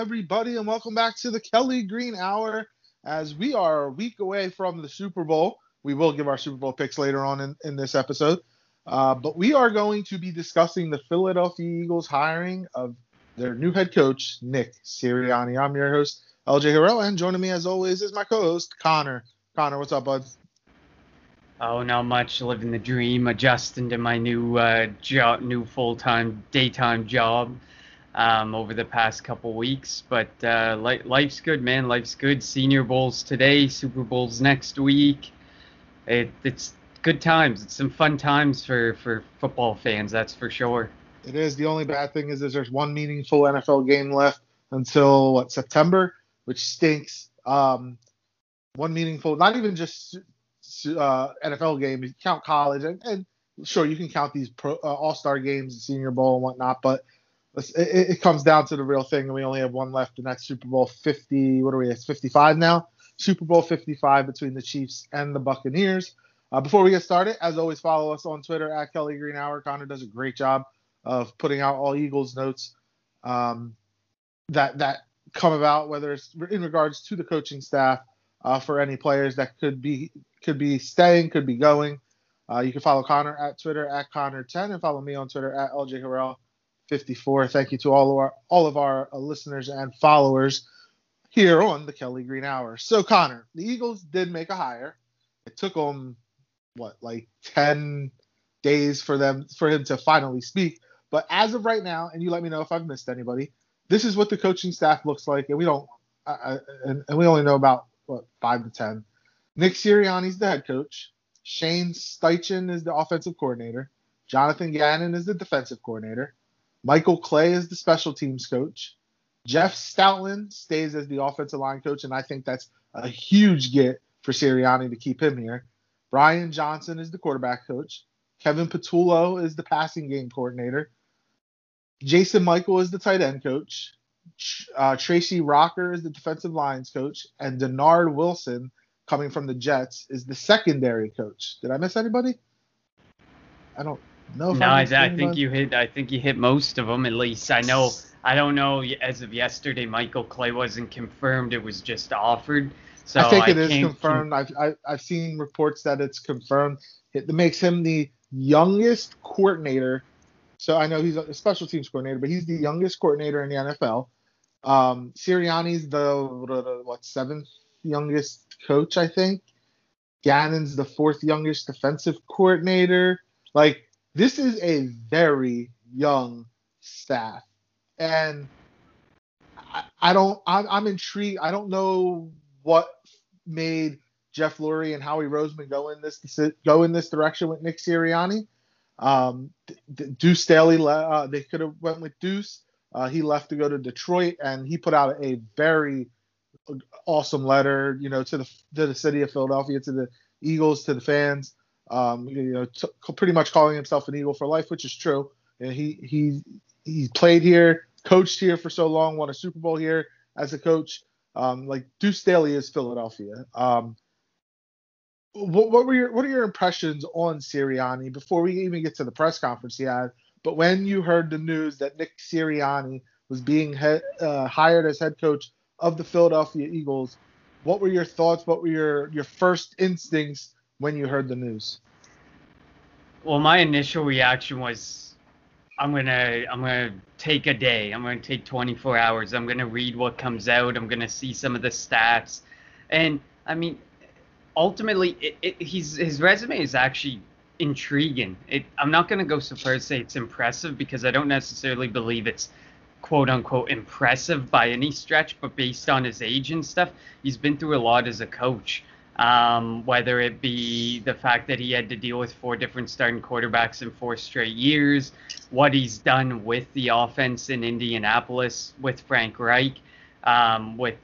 everybody, and welcome back to the Kelly Green Hour. As we are a week away from the Super Bowl, we will give our Super Bowl picks later on in, in this episode. Uh, but we are going to be discussing the Philadelphia Eagles hiring of their new head coach, Nick Sirianni. I'm your host, LJ Harrell, and joining me as always is my co-host, Connor. Connor, what's up, bud? Oh, not much. Living the dream, adjusting to my new uh, job, new full-time daytime job um, over the past couple weeks. But uh, li- life's good, man. Life's good. Senior Bowls today, Super Bowls next week. It, it's good times. It's some fun times for, for football fans, that's for sure. It is. The only bad thing is, is there's one meaningful NFL game left until what September, which stinks. Um, one meaningful, not even just uh, NFL game. Count college, and, and sure you can count these pro, uh, All Star games, Senior Bowl, and whatnot. But it, it, comes down to the real thing, and we only have one left, and that's Super Bowl 50. What are we? It's 55 now. Super Bowl 55 between the Chiefs and the Buccaneers. Uh, before we get started, as always, follow us on Twitter at Kelly Green Hour. Connor does a great job of putting out all Eagles notes um, that that come about, whether it's in regards to the coaching staff uh, for any players that could be could be staying, could be going. Uh, you can follow Connor at Twitter at Connor10 and follow me on Twitter at LJ Harrell 54. Thank you to all of our all of our uh, listeners and followers here on the Kelly Green Hour. So Connor, the Eagles did make a hire. It took them what like 10 days for them for him to finally speak. But as of right now, and you let me know if I've missed anybody, this is what the coaching staff looks like, and we don't, uh, and, and we only know about what five to ten. Nick Sirianni's the head coach. Shane Steichen is the offensive coordinator. Jonathan Gannon is the defensive coordinator. Michael Clay is the special teams coach. Jeff Stoutland stays as the offensive line coach, and I think that's a huge get for Sirianni to keep him here. Brian Johnson is the quarterback coach. Kevin Patullo is the passing game coordinator. Jason Michael is the tight end coach. Uh, Tracy Rocker is the defensive lines coach, and Dennard Wilson, coming from the Jets, is the secondary coach. Did I miss anybody? I don't know. no, I, I think you hit. I think you hit most of them. At least I know. I don't know. As of yesterday, Michael Clay wasn't confirmed. It was just offered. So I think it I is confirmed. I've I, have i have seen reports that it's confirmed. It makes him the youngest coordinator. So I know he's a special teams coordinator, but he's the youngest coordinator in the NFL. Um, Sirianni's the what seventh youngest coach, I think. Gannon's the fourth youngest defensive coordinator. Like this is a very young staff, and I, I don't. I'm, I'm intrigued. I don't know what made Jeff Lurie and Howie Roseman go in this go in this direction with Nick Sirianni. Um, Deuce Staley, uh, they could have went with Deuce. Uh, he left to go to Detroit, and he put out a very awesome letter, you know, to the to the city of Philadelphia, to the Eagles, to the fans. Um, you know, t- pretty much calling himself an Eagle for life, which is true. And he he he played here, coached here for so long, won a Super Bowl here as a coach. Um, like Deuce Staley is Philadelphia. Um, what, what, were your what are your impressions on Sirianni before we even get to the press conference he had? But when you heard the news that Nick Sirianni was being he- uh, hired as head coach of the Philadelphia Eagles, what were your thoughts? What were your your first instincts when you heard the news? Well, my initial reaction was I'm gonna I'm gonna take a day. I'm gonna take 24 hours. I'm gonna read what comes out. I'm gonna see some of the stats, and I mean, ultimately, it, it, he's his resume is actually intriguing. It, I'm not gonna go so far as say it's impressive because I don't necessarily believe it's quote unquote impressive by any stretch, but based on his age and stuff, he's been through a lot as a coach um, whether it be the fact that he had to deal with four different starting quarterbacks in four straight years, what he's done with the offense in Indianapolis with Frank Reich, um, with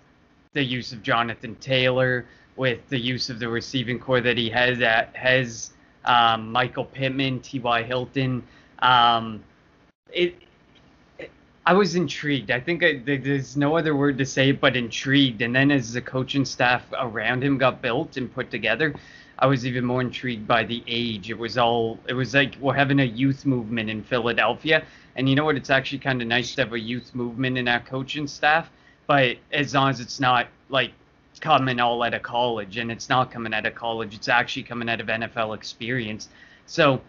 the use of Jonathan Taylor, with the use of the receiving corps that he has at has um, Michael Pittman, T.Y. Hilton. Um, it, I was intrigued. I think I, there's no other word to say but intrigued. And then as the coaching staff around him got built and put together, I was even more intrigued by the age. It was all, it was like we're having a youth movement in Philadelphia. And you know what? It's actually kind of nice to have a youth movement in our coaching staff but as long as it's not like coming all out of college, and it's not coming out of college, it's actually coming out of NFL experience. So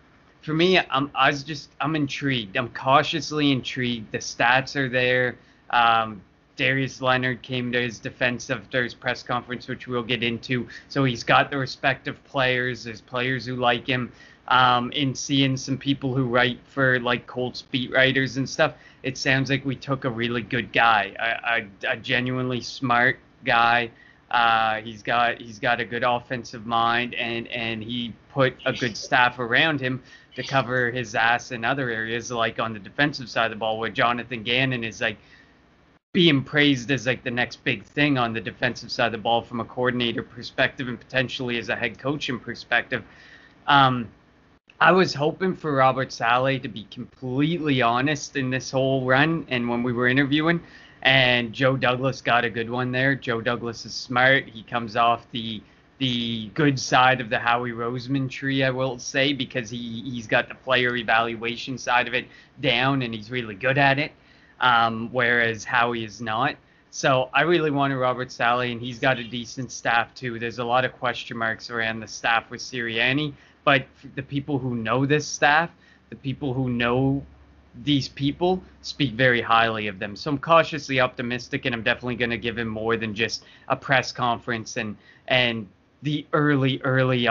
for me, I'm I was just I'm intrigued. I'm cautiously intrigued. The stats are there. Um, Darius Leonard came to his defense after his press conference, which we'll get into. So he's got the respect of players. There's players who like him. Um, in seeing some people who write for like Colts beat writers and stuff, it sounds like we took a really good guy, a, a, a genuinely smart guy. Uh, he's got he's got a good offensive mind, and and he put a good staff around him to cover his ass in other areas, like on the defensive side of the ball, where Jonathan Gannon is like being praised as like the next big thing on the defensive side of the ball from a coordinator perspective and potentially as a head coaching perspective. Um, I was hoping for Robert Saleh to be completely honest in this whole run and when we were interviewing. And Joe Douglas got a good one there. Joe Douglas is smart. He comes off the the good side of the Howie Roseman tree, I will say, because he he's got the player evaluation side of it down and he's really good at it um, whereas Howie is not. So I really wanted Robert Saleh, and he's got a decent staff too. There's a lot of question marks around the staff with Sirianni, but the people who know this staff, the people who know these people, speak very highly of them. So I'm cautiously optimistic, and I'm definitely going to give him more than just a press conference and and the early early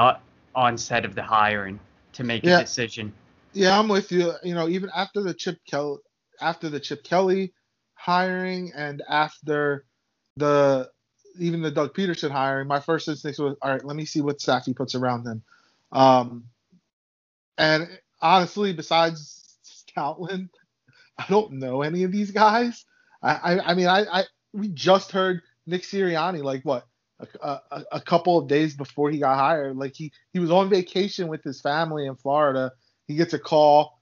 onset of the hiring to make yeah. a decision. Yeah, I'm with you. You know, even after the Chip Kelly after the Chip Kelly hiring and after the even the Doug Pederson hiring, my first instinct was, all right, let me see what staff he puts around him. Um, and honestly, besides Stoutland, I don't know any of these guys. I, I, I mean, I, I, we just heard Nick Sirianni like what a, a, a, couple of days before he got hired. Like he, he was on vacation with his family in Florida. He gets a call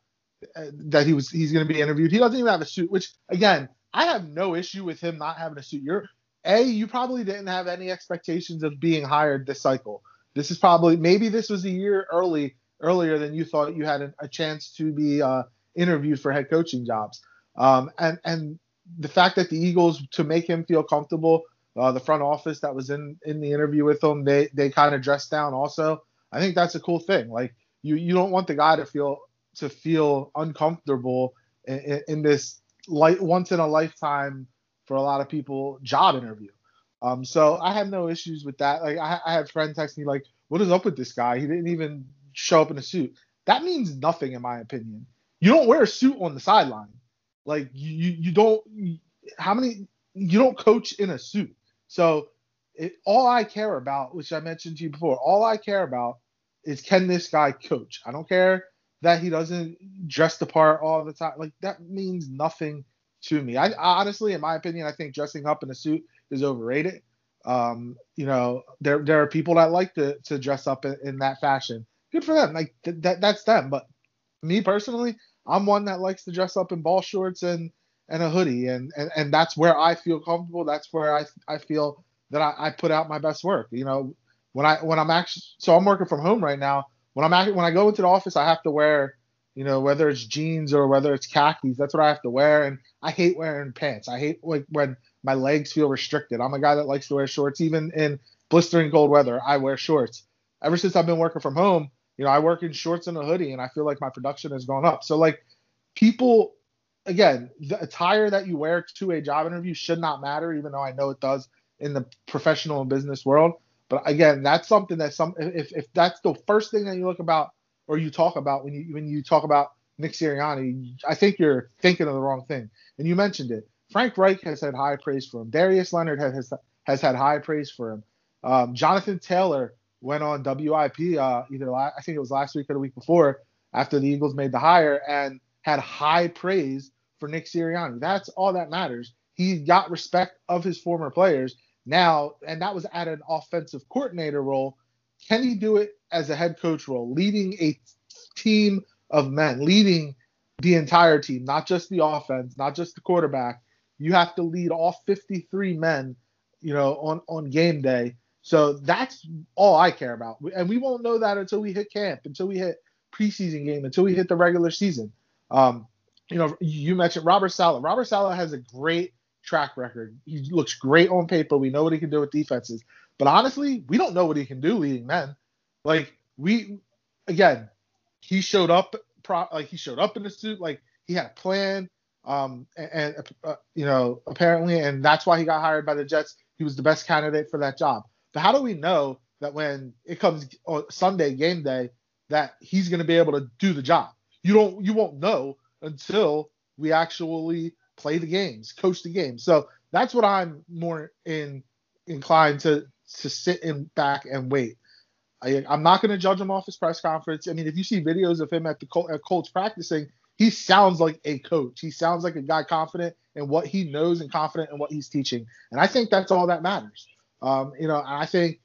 that he was he's going to be interviewed. He doesn't even have a suit, which again, I have no issue with him not having a suit. You're a you probably didn't have any expectations of being hired this cycle. This is probably maybe this was a year early earlier than you thought you had a, a chance to be uh, interviewed for head coaching jobs. Um, and and the fact that the Eagles to make him feel comfortable, uh, the front office that was in in the interview with him, they they kind of dressed down also. I think that's a cool thing. Like you you don't want the guy to feel to feel uncomfortable in, in this light once in a lifetime for a lot of people job interview. Um, so I have no issues with that. Like I, I had friends text me like, "What is up with this guy? He didn't even show up in a suit." That means nothing in my opinion. You don't wear a suit on the sideline. Like you, you don't. How many? You don't coach in a suit. So it, all I care about, which I mentioned to you before, all I care about is can this guy coach? I don't care that he doesn't dress the part all the time. Like that means nothing to me. I, I honestly, in my opinion, I think dressing up in a suit is overrated. Um, you know, there there are people that like to to dress up in, in that fashion. Good for them. Like th- that that's them. But me personally, I'm one that likes to dress up in ball shorts and and a hoodie, and and, and that's where I feel comfortable. That's where I I feel that I, I put out my best work. You know, when I when I'm actually so I'm working from home right now when I'm at, when I go into the office, I have to wear, you know, whether it's jeans or whether it's khakis. That's what I have to wear, and I hate wearing pants. I hate like when my legs feel restricted. I'm a guy that likes to wear shorts, even in blistering cold weather. I wear shorts. Ever since I've been working from home, you know, I work in shorts and a hoodie, and I feel like my production has gone up. So like, people, again, the attire that you wear to a job interview should not matter, even though I know it does in the professional and business world. But again, that's something that some if if that's the first thing that you look about or you talk about when you when you talk about Nick Sirianni, I think you're thinking of the wrong thing. And you mentioned it. Frank Reich has had high praise for him. Darius Leonard has has had high praise for him. Um, Jonathan Taylor went on WIP uh, either la- I think it was last week or the week before after the Eagles made the hire and had high praise for Nick Sirianni. That's all that matters. He got respect of his former players, now, and that was at an offensive coordinator role. Can he do it as a head coach role, leading a team of men, leading the entire team, not just the offense, not just the quarterback? You have to lead all 53 men, you know, on on game day. So that's all I care about, and we won't know that until we hit camp, until we hit preseason game, until we hit the regular season. Um, you know, you mentioned Robert Saleh. Robert Saleh has a great track record. He looks great on paper. We know what he can do with defenses. But honestly, we don't know what he can do leading men. Like we, again, he showed up. Pro, like he showed up in the suit. Like he had a plan. Um, and, and uh, you know, apparently, and that's why he got hired by the Jets. He was the best candidate for that job. But how do we know that when it comes Sunday game day, that he's going to be able to do the job? You don't. You won't know until we actually play the games, coach the games. So that's what I'm more in inclined to to sit in back and wait. I, am not going to judge him off his press conference. I mean, if you see videos of him at the Col- at Colts practicing, he sounds like a coach. He sounds like a guy confident in what he knows and confident in what he's teaching. And I think that's all that matters. Um, you know, I think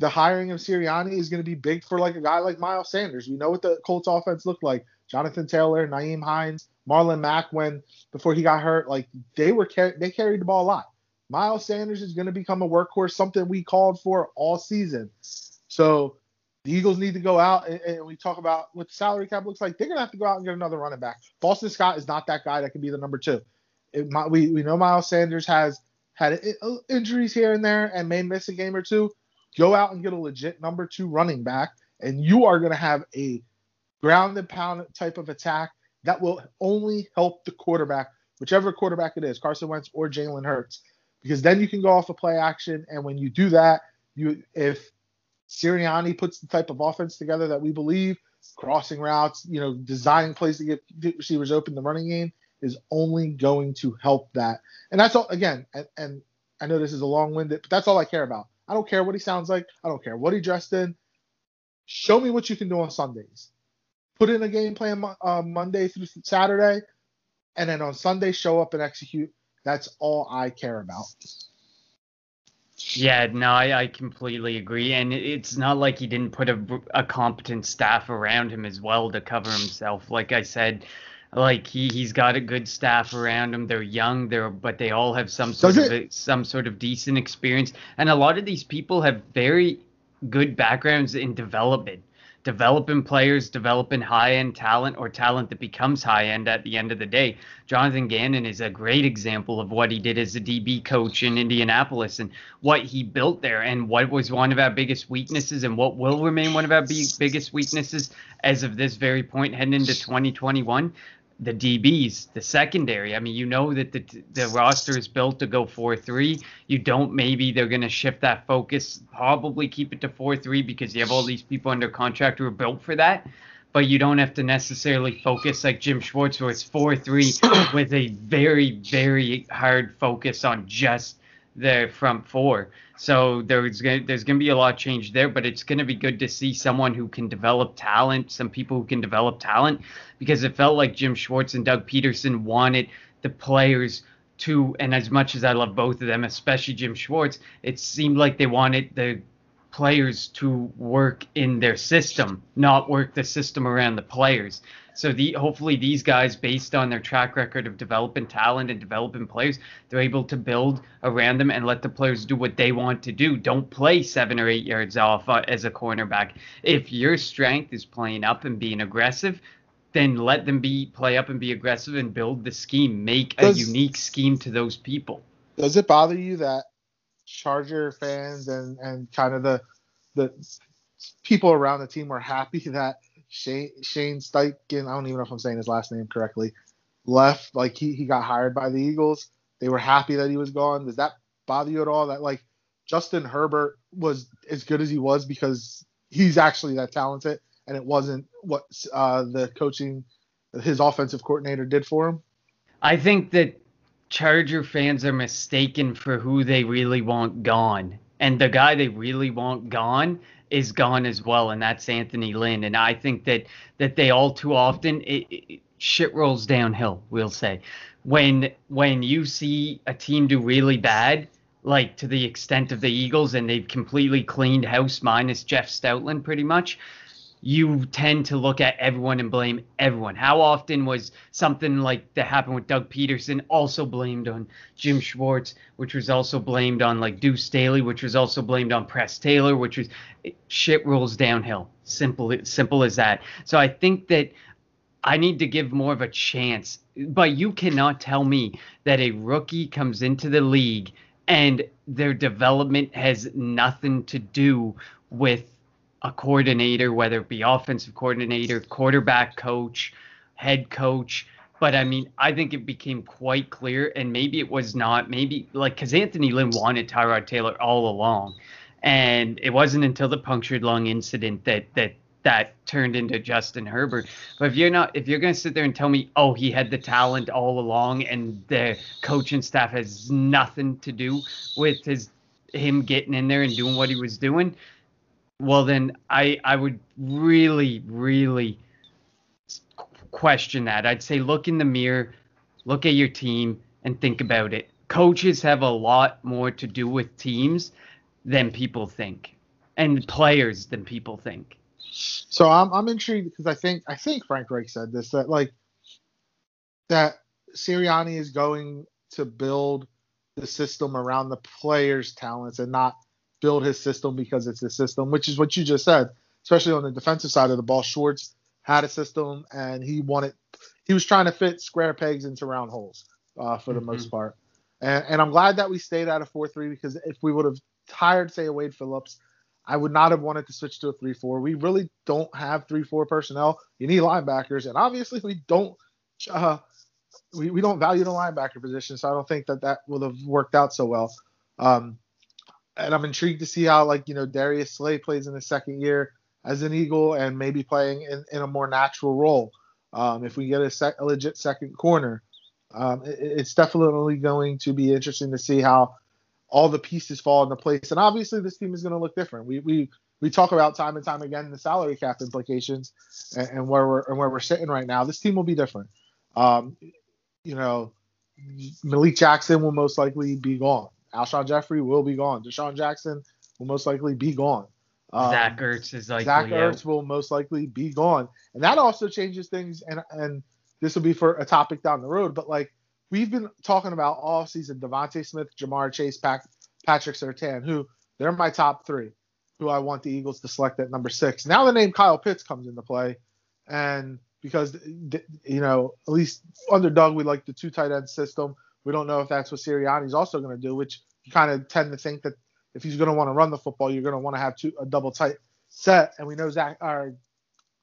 the hiring of Sirianni is going to be big for like a guy like Miles Sanders. We know what the Colts offense looked like. Jonathan Taylor, Nyheim Hines, Marlon Mack when before he got hurt, like they were car- they carried the ball a lot. Miles Sanders is going to become a workhorse, something we called for all season. So the Eagles need to go out and, and, we talk about what the salary cap looks like. They're going to have to go out and get another running back. Boston Scott is not that guy that can be the number two. It, we, we know Miles Sanders has had uh, injuries here and there and may miss a game or two. Go out and get a legit number two running back, and you are going to have a ground and pound type of attack that will only help the quarterback, whichever quarterback it is, Carson Wentz or Jalen Hurts, because then you can go off a of play action, and when you do that, you if Sirianni puts the type of offense together that we believe, crossing routes, you know, designing plays to get receivers open, the running game is only going to help that. And that's all again, and, and I know this is a long-winded, but that's all I care about. I don't care what he sounds like. I don't care what he dressed in. Show me what you can do on Sundays. Put in a game plan uh, Monday through Saturday, and then on Sunday show up and execute. That's all I care about. Yeah, no, I, I completely agree. And it's not like he didn't put a, a competent staff around him as well to cover himself. Like I said, like he he's got a good staff around him. They're young, they're but they all have some sort Does of a, some sort of decent experience. And a lot of these people have very good backgrounds in development developing players, developing high end talent or talent that becomes high end at the end of the day. Jonathan Gannon is a great example of what he did as a DB coach in Indianapolis and what he built there and what was one of our biggest weaknesses and what will remain one of our biggest weaknesses as of this very point heading into 2021 the DBs, the secondary. I mean, you know that the the roster is built to go four three. You don't maybe they're going to shift that focus, probably keep it to four three because you have all these people under contract who are built for that. But you don't have to necessarily focus like Jim Schwartz, where it's four three with a very very hard focus on just the front four. So there's gonna, there's going to be a lot of change there, but it's going to be good to see someone who can develop talent, some people who can develop talent, because it felt like Jim Schwartz and Doug Pederson wanted the players to, and as much as I love both of them, especially Jim Schwartz, it seemed like they wanted the players to work in their system, not work the system around the players. So the hopefully these guys, based on their track record of developing talent and developing players, they're able to build around them and let the players do what they want to do. Don't play seven or eight yards off uh, as a cornerback. If your strength is playing up and being aggressive, then let them be play up and be aggressive and build the scheme. Make does, a unique scheme to those people. Does it bother you that Charger fans and and kind of the the people around the team were happy that Shane Shane Steichen, I don't even know if I'm saying his last name correctly, left. Like he, he got hired by the Eagles. They were happy that he was gone. Does that bother you at all? That like Justin Herbert was as good as he was because he's actually that talented, and it wasn't what uh, the coaching, his offensive coordinator did for him. I think that Charger fans are mistaken for who they really want gone. And the guy they really want gone is gone as well, and that's Anthony Lynn. And I think that that they all too often it, it, shit rolls downhill. We'll say when when you see a team do really bad, like to the extent of the Eagles, and they've completely cleaned house minus Jeff Stoutland pretty much you tend to look at everyone and blame everyone. How often was something like that happened with Doug Pederson also blamed on Jim Schwartz, which was also blamed on like Deuce Staley, which was also blamed on Press Taylor, which was shit rolls downhill. Simple, simple as that. So I think that I need to give more of a chance. But you cannot tell me that a rookie comes into the league and their development has nothing to do with a coordinator, whether it be offensive coordinator, quarterback coach, head coach. But I mean, I think it became quite clear, and maybe it was not, maybe like because Anthony Lynn wanted Tyrod Taylor all along. And it wasn't until the punctured lung incident that that that turned into Justin Herbert. But if you're not, if you're going to sit there and tell me, oh, he had the talent all along, and the coaching staff has nothing to do with his him getting in there and doing what he was doing, well, then I I would really really question that. I'd say look in the mirror, look at your team, and think about it. Coaches have a lot more to do with teams than people think, and players than people think. So I'm I'm intrigued because I think I think Frank Reich said this that like that Sirianni is going to build the system around the players' talents and not build his system because it's his system, which is what you just said, especially on the defensive side of the ball. Schwartz had a system and he wanted he was trying to fit square pegs into round holes uh, for the mm-hmm. most part. And, and I'm glad that we stayed at a 4-3 because if we would have hired, say, a Wade Phillips I would not have wanted to switch to a 3 4. We really don't have 3 4 personnel. You need linebackers, and obviously we don't. Uh, we, we don't value the linebacker position, so I don't think that that would have worked out so well. Um, and I'm intrigued to see how, like, you know, Darius Slay plays in his second year as an Eagle and maybe playing in, in a more natural role. Um, if we get a, sec- a legit second corner, um, it, it's definitely going to be interesting to see how all the pieces fall into place. And obviously, this team is going to look different. We we we talk about time and time again the salary cap implications and, and where we're and where we're sitting right now. This team will be different. Um, you know, Malik Jackson will most likely be gone. Alshon Jeffery will be gone. DeSean Jackson will most likely be gone. Um, Zach Ertz is likely. Zach Ertz will most likely be gone, and that also changes things. And and this will be for a topic down the road. But like we've been talking about all season DeVonta Smith, Ja'Marr Chase, Pac- Patrick Surtain, who they're my top three, who I want the Eagles to select at number six. Now the name Kyle Pitts comes into play, and because you know at least under Doug we like the two tight end system. We don't know if that's what Sirianni's also going to do, which you kind of tend to think that if he's going to want to run the football, you're going to want to have two a double tight set, and we know Zach or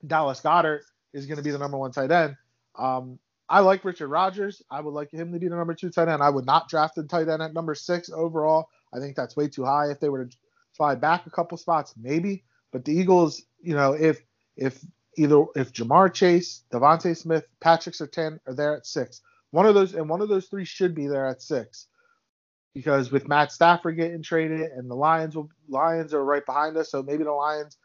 Dallas Goedert is going to be the number one tight end. Um, I like Richard Rodgers. I would like him to be the number two tight end. I would not draft a tight end at number six overall. I think that's way too high. If they were to slide back a couple spots, maybe. But the Eagles, you know, if if either if Ja'Marr Chase, DeVonta Smith, Patrick Surtain are there at six, one of those and one of those three should be there at six. Because with Matt Stafford getting traded and the Lions will, Lions are right behind us, so maybe the Lions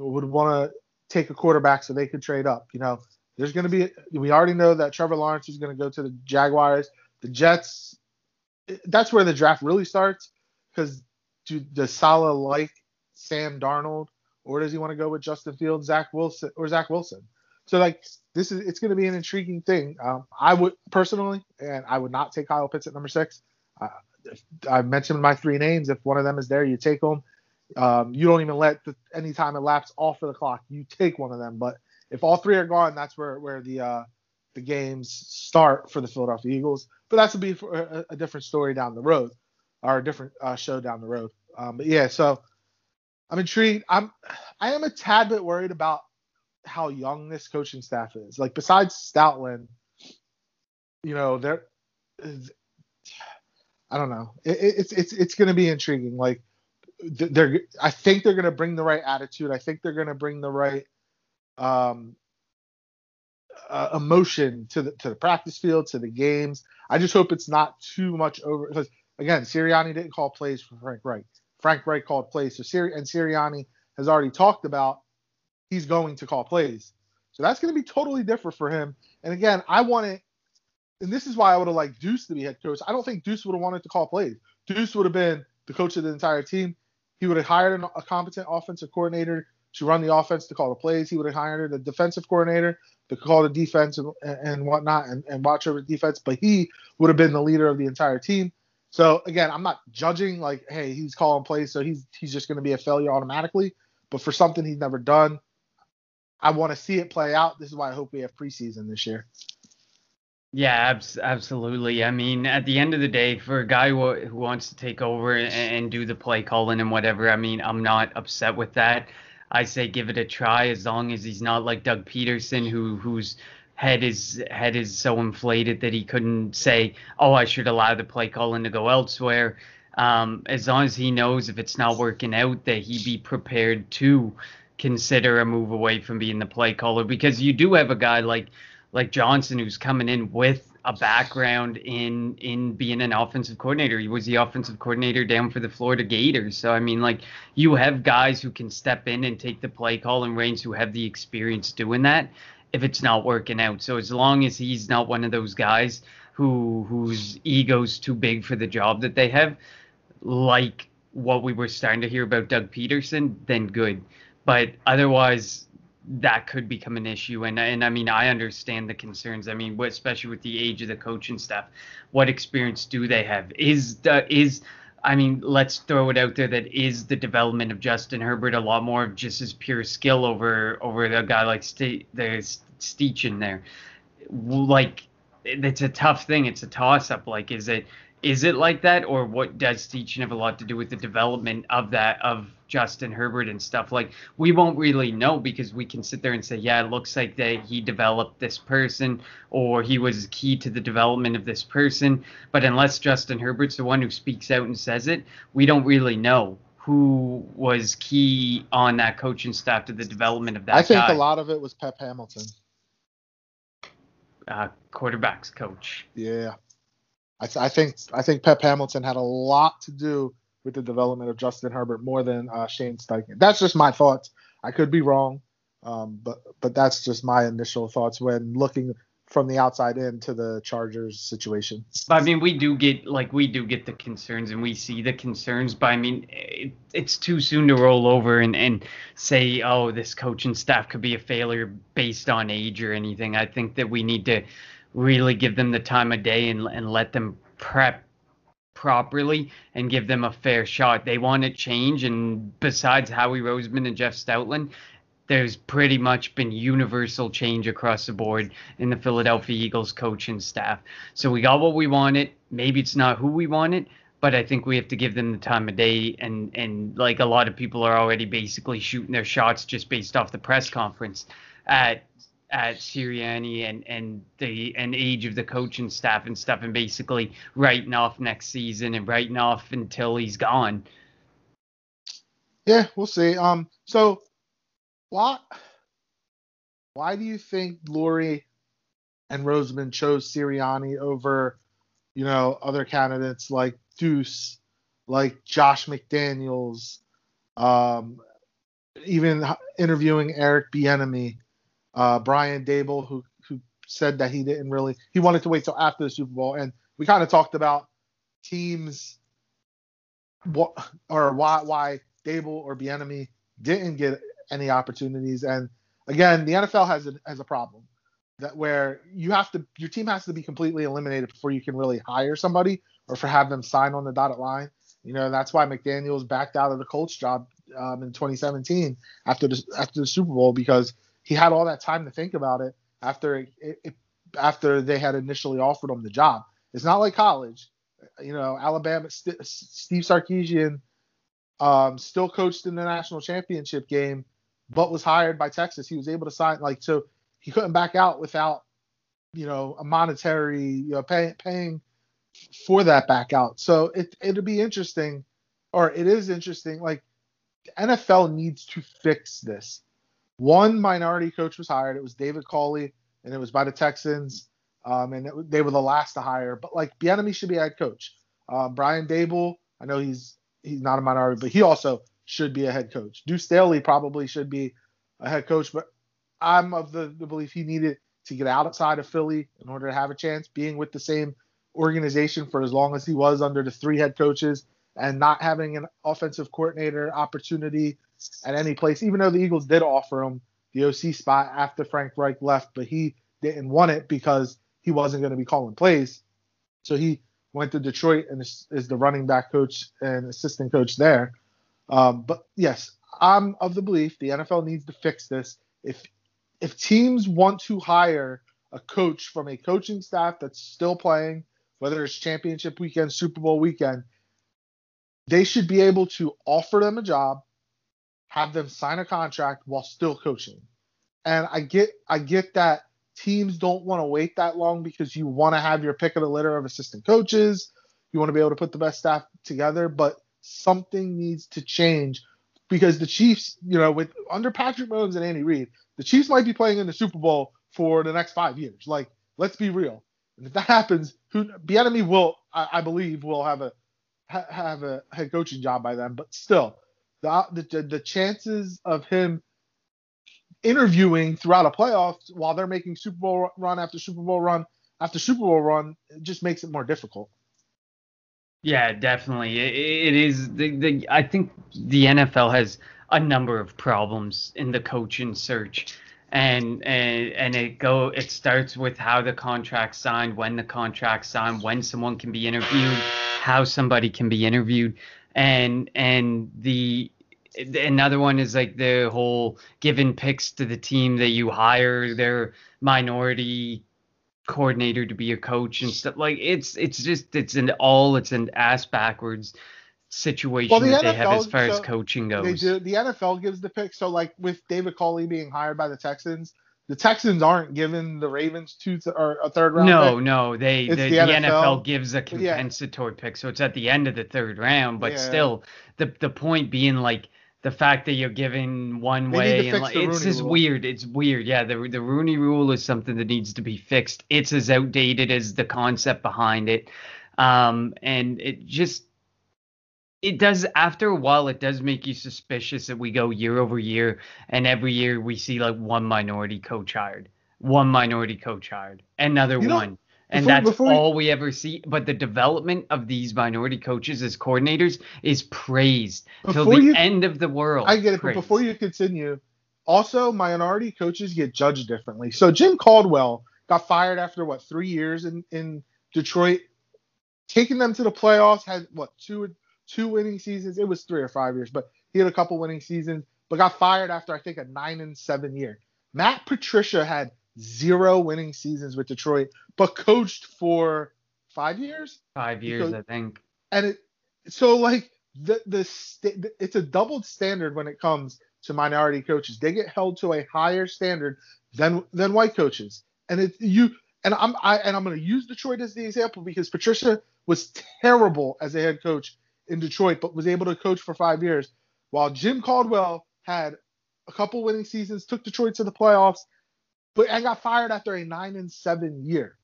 would want to take a quarterback so they could trade up. You know, there's going to be, we already know that Trevor Lawrence is going to go to the Jaguars. The Jets, that's where the draft really starts because do, does Saleh like Sam Darnold or does he want to go with Justin Fields, Zach Wilson, or Zach Wilson? So like this is it's going to be an intriguing thing. Um, I would personally, and I would not take Kyle Pitts at number six. Uh, I mentioned my three names. If one of them is there, you take them. Um, you don't even let the, any time elapse off of the clock. You take one of them. But if all three are gone, that's where where the uh, the games start for the Philadelphia Eagles. But that's to be a, a different story down the road, or a different uh, show down the road. Um, but yeah, so I'm intrigued. I'm I am a tad bit worried about how young this coaching staff is. Like besides Stoutland, you know, there I don't know. It, it's it's it's going to be intriguing. Like they're I think they're going to bring the right attitude. I think they're going to bring the right um, uh, emotion to the to the practice field, to the games. I just hope it's not too much over because again, Sirianni didn't call plays for Frank Reich. Frank Reich called plays. So Siri and Sirianni has already talked about he's going to call plays. So that's going to be totally different for him. And again, I want it, and this is why I would have liked Deuce to be head coach. I don't think Deuce would have wanted to call plays. Deuce would have been the coach of the entire team. He would have hired a competent offensive coordinator to run the offense, to call the plays. He would have hired a defensive coordinator to call the defense and, and whatnot and, and watch over the defense, but he would have been the leader of the entire team. So again, I'm not judging like, hey, he's calling plays, so he's he's just going to be a failure automatically. But for something he's never done, I want to see it play out. This is why I hope we have preseason this year. Yeah, abs- absolutely. I mean, at the end of the day, for a guy who, wants to take over and, and do the play calling and whatever, I mean, I'm not upset with that. I say give it a try as long as he's not like Doug Pederson, who whose head is head is so inflated that he couldn't say, "Oh, I should allow the play calling to go elsewhere." Um, as long as he knows if it's not working out, that he be prepared to consider a move away from being the play caller because you do have a guy like like Johnson who's coming in with a background in in being an offensive coordinator. He was the offensive coordinator down for the Florida Gators. So I mean like you have guys who can step in and take the play call and reins who have the experience doing that if it's not working out. So as long as he's not one of those guys who whose ego's too big for the job that they have, like what we were starting to hear about Doug Pederson, then good. But otherwise, that could become an issue. And and I mean, I understand the concerns. I mean, especially with the age of the coach and stuff what experience do they have? Is the is I mean, let's throw it out there that is the development of Justin Herbert a lot more of just his pure skill over over a guy like St- the Stich in there. Like it's a tough thing. It's a toss up. Like, is it is it like that, or what does teaching have a lot to do with the development of that of Justin Herbert and stuff? Like, we won't really know because we can sit there and say, yeah, it looks like that he developed this person, or he was key to the development of this person. But unless Justin Herbert's the one who speaks out and says it, we don't really know who was key on that coaching staff to the development of that. I think guy. a lot of it was Pep Hamilton. Uh, quarterbacks coach. Yeah. I, th- I think I think Pep Hamilton had a lot to do with the development of Justin Herbert more than uh, Shane Steichen. That's just my thoughts. I could be wrong, um, but but that's just my initial thoughts when looking from the outside in to the Chargers situation. I mean, we do get like we do get the concerns and we see the concerns, but I mean, it, it's too soon to roll over and and say, oh, this coaching staff could be a failure based on age or anything. I think that we need to really give them the time of day and and let them prep properly and give them a fair shot. They want to change, and besides Howie Roseman and Jeff Stoutland, there's pretty much been universal change across the board in the Philadelphia Eagles coaching staff. So we got what we wanted. Maybe it's not who we wanted, but I think we have to give them the time of day. And and like a lot of people are already basically shooting their shots just based off the press conference at at Sirianni and and the and age of the coaching staff and stuff, and basically writing off next season and writing off until he's gone. Yeah, we'll see. Um, so why why do you think Lurie and Roseman chose Sirianni over, you know, other candidates like Deuce, like Josh McDaniels, um, even interviewing Eric Bieniemy? Uh, Brian Daboll, who who said that he didn't really he wanted to wait till after the Super Bowl, and we kind of talked about teams what or why why Daboll or Bieniemy didn't get any opportunities, and again, the NFL has a has a problem that where you have to your team has to be completely eliminated before you can really hire somebody or for have them sign on the dotted line. You know that's why McDaniels backed out of the Colts job um, in 2017 after the after the Super Bowl because he had all that time to think about it after it, it, after they had initially offered him the job. It's not like college. You know, Alabama, St- Steve Sarkisian um, still coached in the national championship game, but was hired by Texas. He was able to sign like so he couldn't back out without you know a monetary you know pay, paying for that back out. So it it'll be interesting, or it is interesting. Like the NFL needs to fix this one minority coach was hired. It was David Culley, and it was by the Texans. Um, and it, they were the last to hire. But like Bieniemy should be a head coach. Um, Brian Daboll, I know he's he's not a minority, but he also should be a head coach. Deuce Staley probably should be a head coach, but I'm of the, the belief he needed to get outside of Philly in order to have a chance. Being with the same organization for as long as he was under the three head coaches and not having an offensive coordinator opportunity at any place, even though the Eagles did offer him the OC spot after Frank Reich left, but he didn't want it because he wasn't going to be calling plays. So he went to Detroit and is, the running back coach and assistant coach there. Um, but yes, I'm of the belief the NFL needs to fix this. If if teams want to hire a coach from a coaching staff that's still playing, whether it's championship weekend, Super Bowl weekend, they should be able to offer them a job, have them sign a contract while still coaching. And I get I get that teams don't want to wait that long because you want to have your pick of the litter of assistant coaches. You want to be able to put the best staff together, but something needs to change because the Chiefs, you know, with under Patrick Mahomes and Andy Reid, the Chiefs might be playing in the Super Bowl for the next five years. Like, let's be real. And if that happens, who Bieniemy will, I, I believe, will have a ha, have a head coaching job by then. But still, the, the the chances of him interviewing throughout a playoff while they're making Super Bowl run after Super Bowl run after Super Bowl run it just makes it more difficult. Yeah, definitely. it, it is the, the I think the NFL has a number of problems in the coaching search. And, and and it go it starts with how the contract signed, when the contract signed, when someone can be interviewed, how somebody can be interviewed, and and the another one is like the whole giving picks to the team that you hire their minority coordinator to be a coach and stuff. Like it's it's just it's an all it's an ass backwards situation well, the that NFL, they have as far so as coaching goes. They do the NFL gives the pick. So like with David Culley being hired by the Texans, the Texans aren't giving the Ravens two th- or a third round. No, pick. no, they the, the, the NFL. NFL. gives a compensatory yeah. pick, so it's at the end of the third round. But yeah. still, the the point being like the fact that you're giving one they way and like, it's just rule. weird. It's weird. Yeah, the the Rooney Rule is something that needs to be fixed. It's as outdated as the concept behind it, um, and it just it does after a while it does make you suspicious that we go year over year and every year we see like one minority coach hired one minority coach hired another you one and before, that's before all we ever see. But the development of these minority coaches as coordinators is praised till the you, end of the world. I get it, praised. but before you continue, also minority coaches get judged differently. So Jim Caldwell got fired after what three years in in Detroit, taking them to the playoffs. Had what two two winning seasons? It was three or five years, but he had a couple winning seasons. But got fired after I think a nine and seven year. Matt Patricia had zero winning seasons with Detroit, but coached for five years. Five years, I think. And it so like the the st- it's a doubled standard when it comes to minority coaches. They get held to a higher standard than than white coaches. And it you and I'm I and I'm going to use Detroit as the example because Patricia was terrible as a head coach in Detroit, but was able to coach for five years, while Jim Caldwell had a couple winning seasons, took Detroit to the playoffs, but I got fired after a nine and seven year.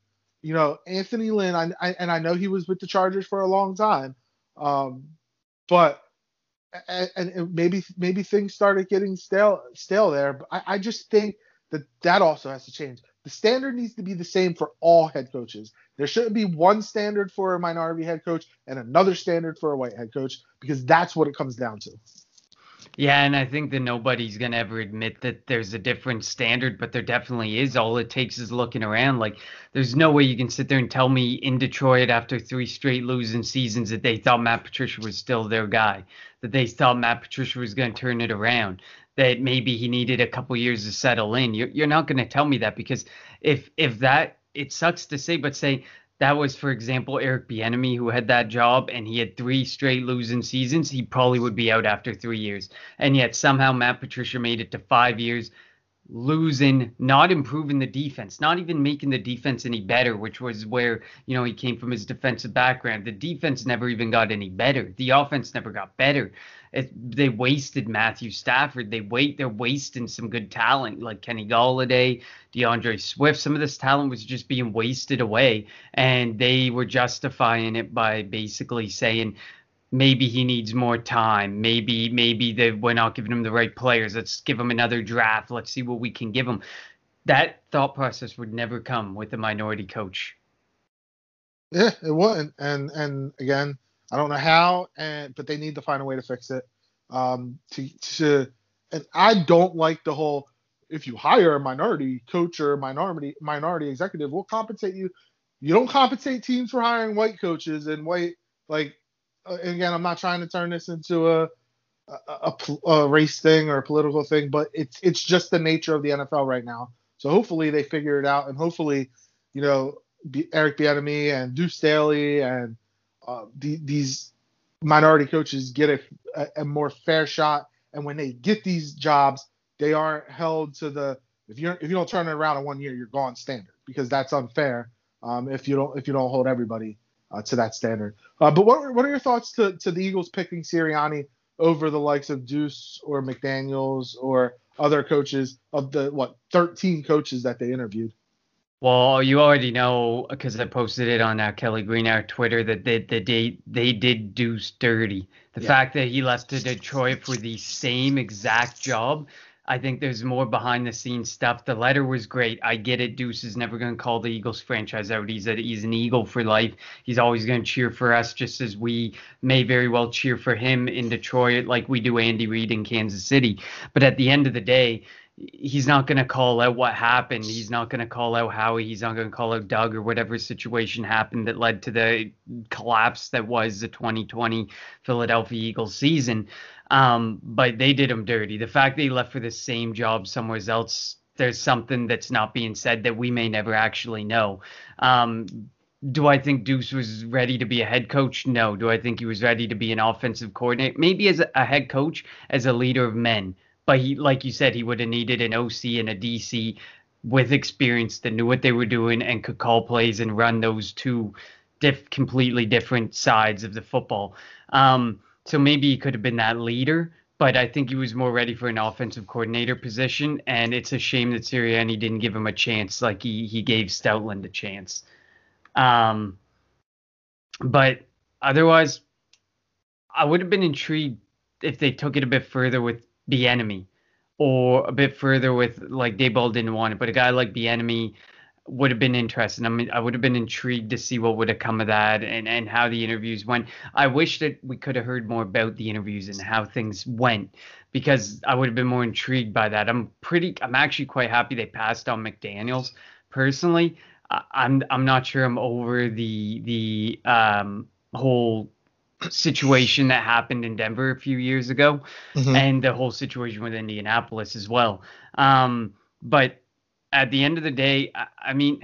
You know, Anthony Lynn, I, I and I know he was with the Chargers for a long time, um, but and, and, maybe maybe things started getting stale stale there. But I, I just think that that also has to change. The standard needs to be the same for all head coaches. There shouldn't be one standard for a minority head coach and another standard for a white head coach because that's what it comes down to. Yeah, and I think that nobody's gonna ever admit that there's a different standard, but there definitely is. All it takes is looking around. Like, there's no way you can sit there and tell me in Detroit after three straight losing seasons that they thought Matt Patricia was still their guy, that they thought Matt Patricia was gonna turn it around, that maybe he needed a couple years to settle in. You're you're not gonna tell me that because if if that it sucks to say, but say that was, for example, Eric Bieniemy, who had that job, and he had three straight losing seasons. He probably would be out after three years, and yet somehow Matt Patricia made it to five years, losing, not improving the defense, not even making the defense any better, which was where you know he came from his defensive background. The defense never even got any better. The offense never got better. It, they wasted Matthew Stafford. They wait. They're wasting some good talent like Kenny Golladay, D'Andre Swift. Some of this talent was just being wasted away, and they were justifying it by basically saying maybe he needs more time. Maybe maybe they we're not giving him the right players. Let's give him another draft. Let's see what we can give him. That thought process would never come with a minority coach. Yeah, it wouldn't. And and again I don't know how, and but they need to find a way to fix it. Um, to to and I don't like the whole if you hire a minority coach or minority minority executive, we'll compensate you. You don't compensate teams for hiring white coaches and white like. Uh, again, I'm not trying to turn this into a a, a, a, race thing or a political thing, but it's it's just the nature of the NFL right now. So hopefully they figure it out, and hopefully, you know, Eric Bieniemy and Deuce Staley and uh, the, these minority coaches get a, a, a, more fair shot. And when they get these jobs, they aren't held to the if you if you don't turn it around in one year, you're gone standard because that's unfair. Um, if you don't if you don't hold everybody uh, to that standard. Uh, but what what are your thoughts to to the Eagles picking Sirianni over the likes of Duce or McDaniels or other coaches of the what 13 coaches that they interviewed? Well, you already know because I posted it on uh, Kelly Green our Twitter that they, that they they did do dirty. The yeah. fact that he left to Detroit for the same exact job, I think there's more behind the scenes stuff. The letter was great. I get it. Duce is never going to call the Eagles franchise out. He's a, he's an Eagle for life. He's always going to cheer for us, just as we may very well cheer for him in Detroit, like we do Andy Reid in Kansas City. But at the end of the day he's not going to call out what happened. He's not going to call out Howie. He's not going to call out Doug or whatever situation happened that led to the collapse that was the 2020 Philadelphia Eagles season. Um, but they did him dirty. The fact that he left for the same job somewhere else, there's something that's not being said that we may never actually know. Um, do I think Duce was ready to be a head coach? No. Do I think he was ready to be an offensive coordinator? Maybe as a head coach, as a leader of men but he, like you said, he would have needed an OC and a DC with experience that knew what they were doing and could call plays and run those two diff- completely different sides of the football. Um, so maybe he could have been that leader, but I think he was more ready for an offensive coordinator position. And it's a shame that Sirianni didn't give him a chance like he, he gave Stoutland a chance. Um, but otherwise, I would have been intrigued if they took it a bit further with Bieniemy, or a bit further with like Daboll didn't want it, but a guy like Bieniemy would have been interesting. I mean, I would have been intrigued to see what would have come of that and, and how the interviews went. I wish that we could have heard more about the interviews and how things went because I would have been more intrigued by that. I'm pretty, I'm actually quite happy they passed on McDaniels personally. I'm, I'm not sure I'm over the, the, um, whole situation that happened in Denver a few years ago, mm-hmm. and the whole situation with Indianapolis as well. Um, but at the end of the day, I, I, mean,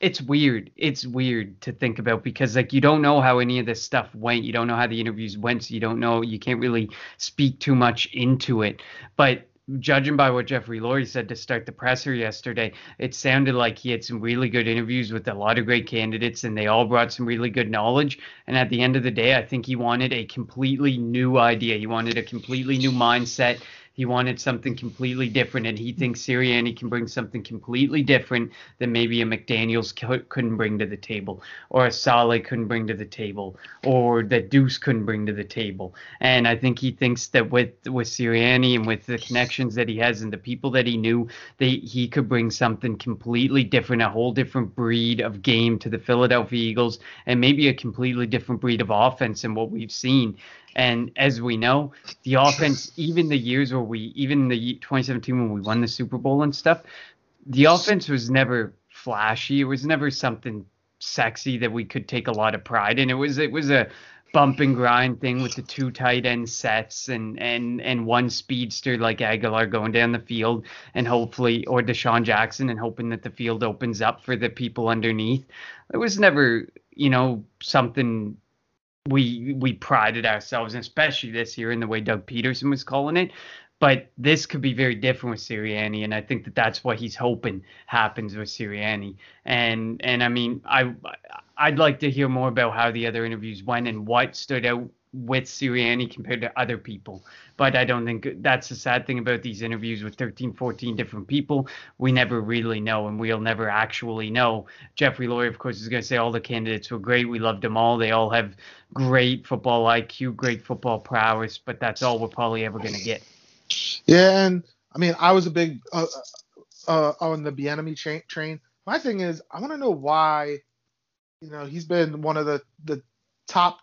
it's weird. It's weird to think about because like you don't know how any of this stuff went. You don't know how the interviews went. So you don't know. You can't really speak too much into it. But judging by what Jeffrey Lurie said to start the presser yesterday, it sounded like he had some really good interviews with a lot of great candidates and they all brought some really good knowledge. And at the end of the day, I think he wanted a completely new idea. He wanted a completely new mindset he wanted something completely different, and he thinks Sirianni can bring something completely different that maybe a McDaniels couldn't bring to the table, or a Saleh couldn't bring to the table, or that Duce couldn't bring to the table. And I think he thinks that with with Sirianni and with the connections that he has and the people that he knew, that he could bring something completely different, a whole different breed of game to the Philadelphia Eagles, and maybe a completely different breed of offense than what we've seen. And as we know, the offense, even the years where we, even the 2017 when we won the Super Bowl and stuff, the offense was never flashy. It was never something sexy that we could take a lot of pride in. It was it was a bump and grind thing with the two tight end sets and and and one speedster like Agholor going down the field and hopefully or DeSean Jackson and hoping that the field opens up for the people underneath. It was never, you know, something we we prided ourselves, especially this year, in the way Doug Pederson was calling it. But this could be very different with Sirianni, and I think that that's what he's hoping happens with Sirianni. And and I mean, I I'd like to hear more about how the other interviews went and what stood out with Sirianni compared to other people. But I don't think that's the sad thing about these interviews with 13, 14 different people. We never really know, and we'll never actually know. Jeffrey Lurie, of course, is going to say all the candidates were great. We loved them all. They all have great football IQ, great football prowess, but that's all we're probably ever going to get. Yeah, and I mean, I was a big uh, uh, uh on the Bieniemy train. train. My thing is, I want to know why. You know, he's been one of the the top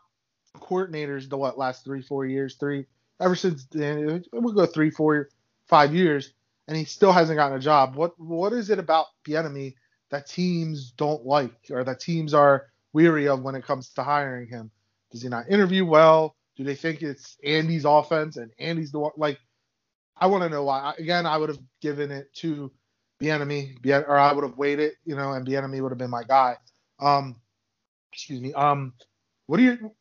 coordinators the what last three four years three ever since then we'll go three four five years and he still hasn't gotten a job what what is it about Bieniemy that teams don't like or that teams are weary of when it comes to hiring him does he not interview well Do they think it's Andy's offense and Andy's the one? Like, I want to know why. Again, I would have given it to Bieniemy, or I would have waited, you know, and Bieniemy would have been my guy. Um, excuse me. Um, what do you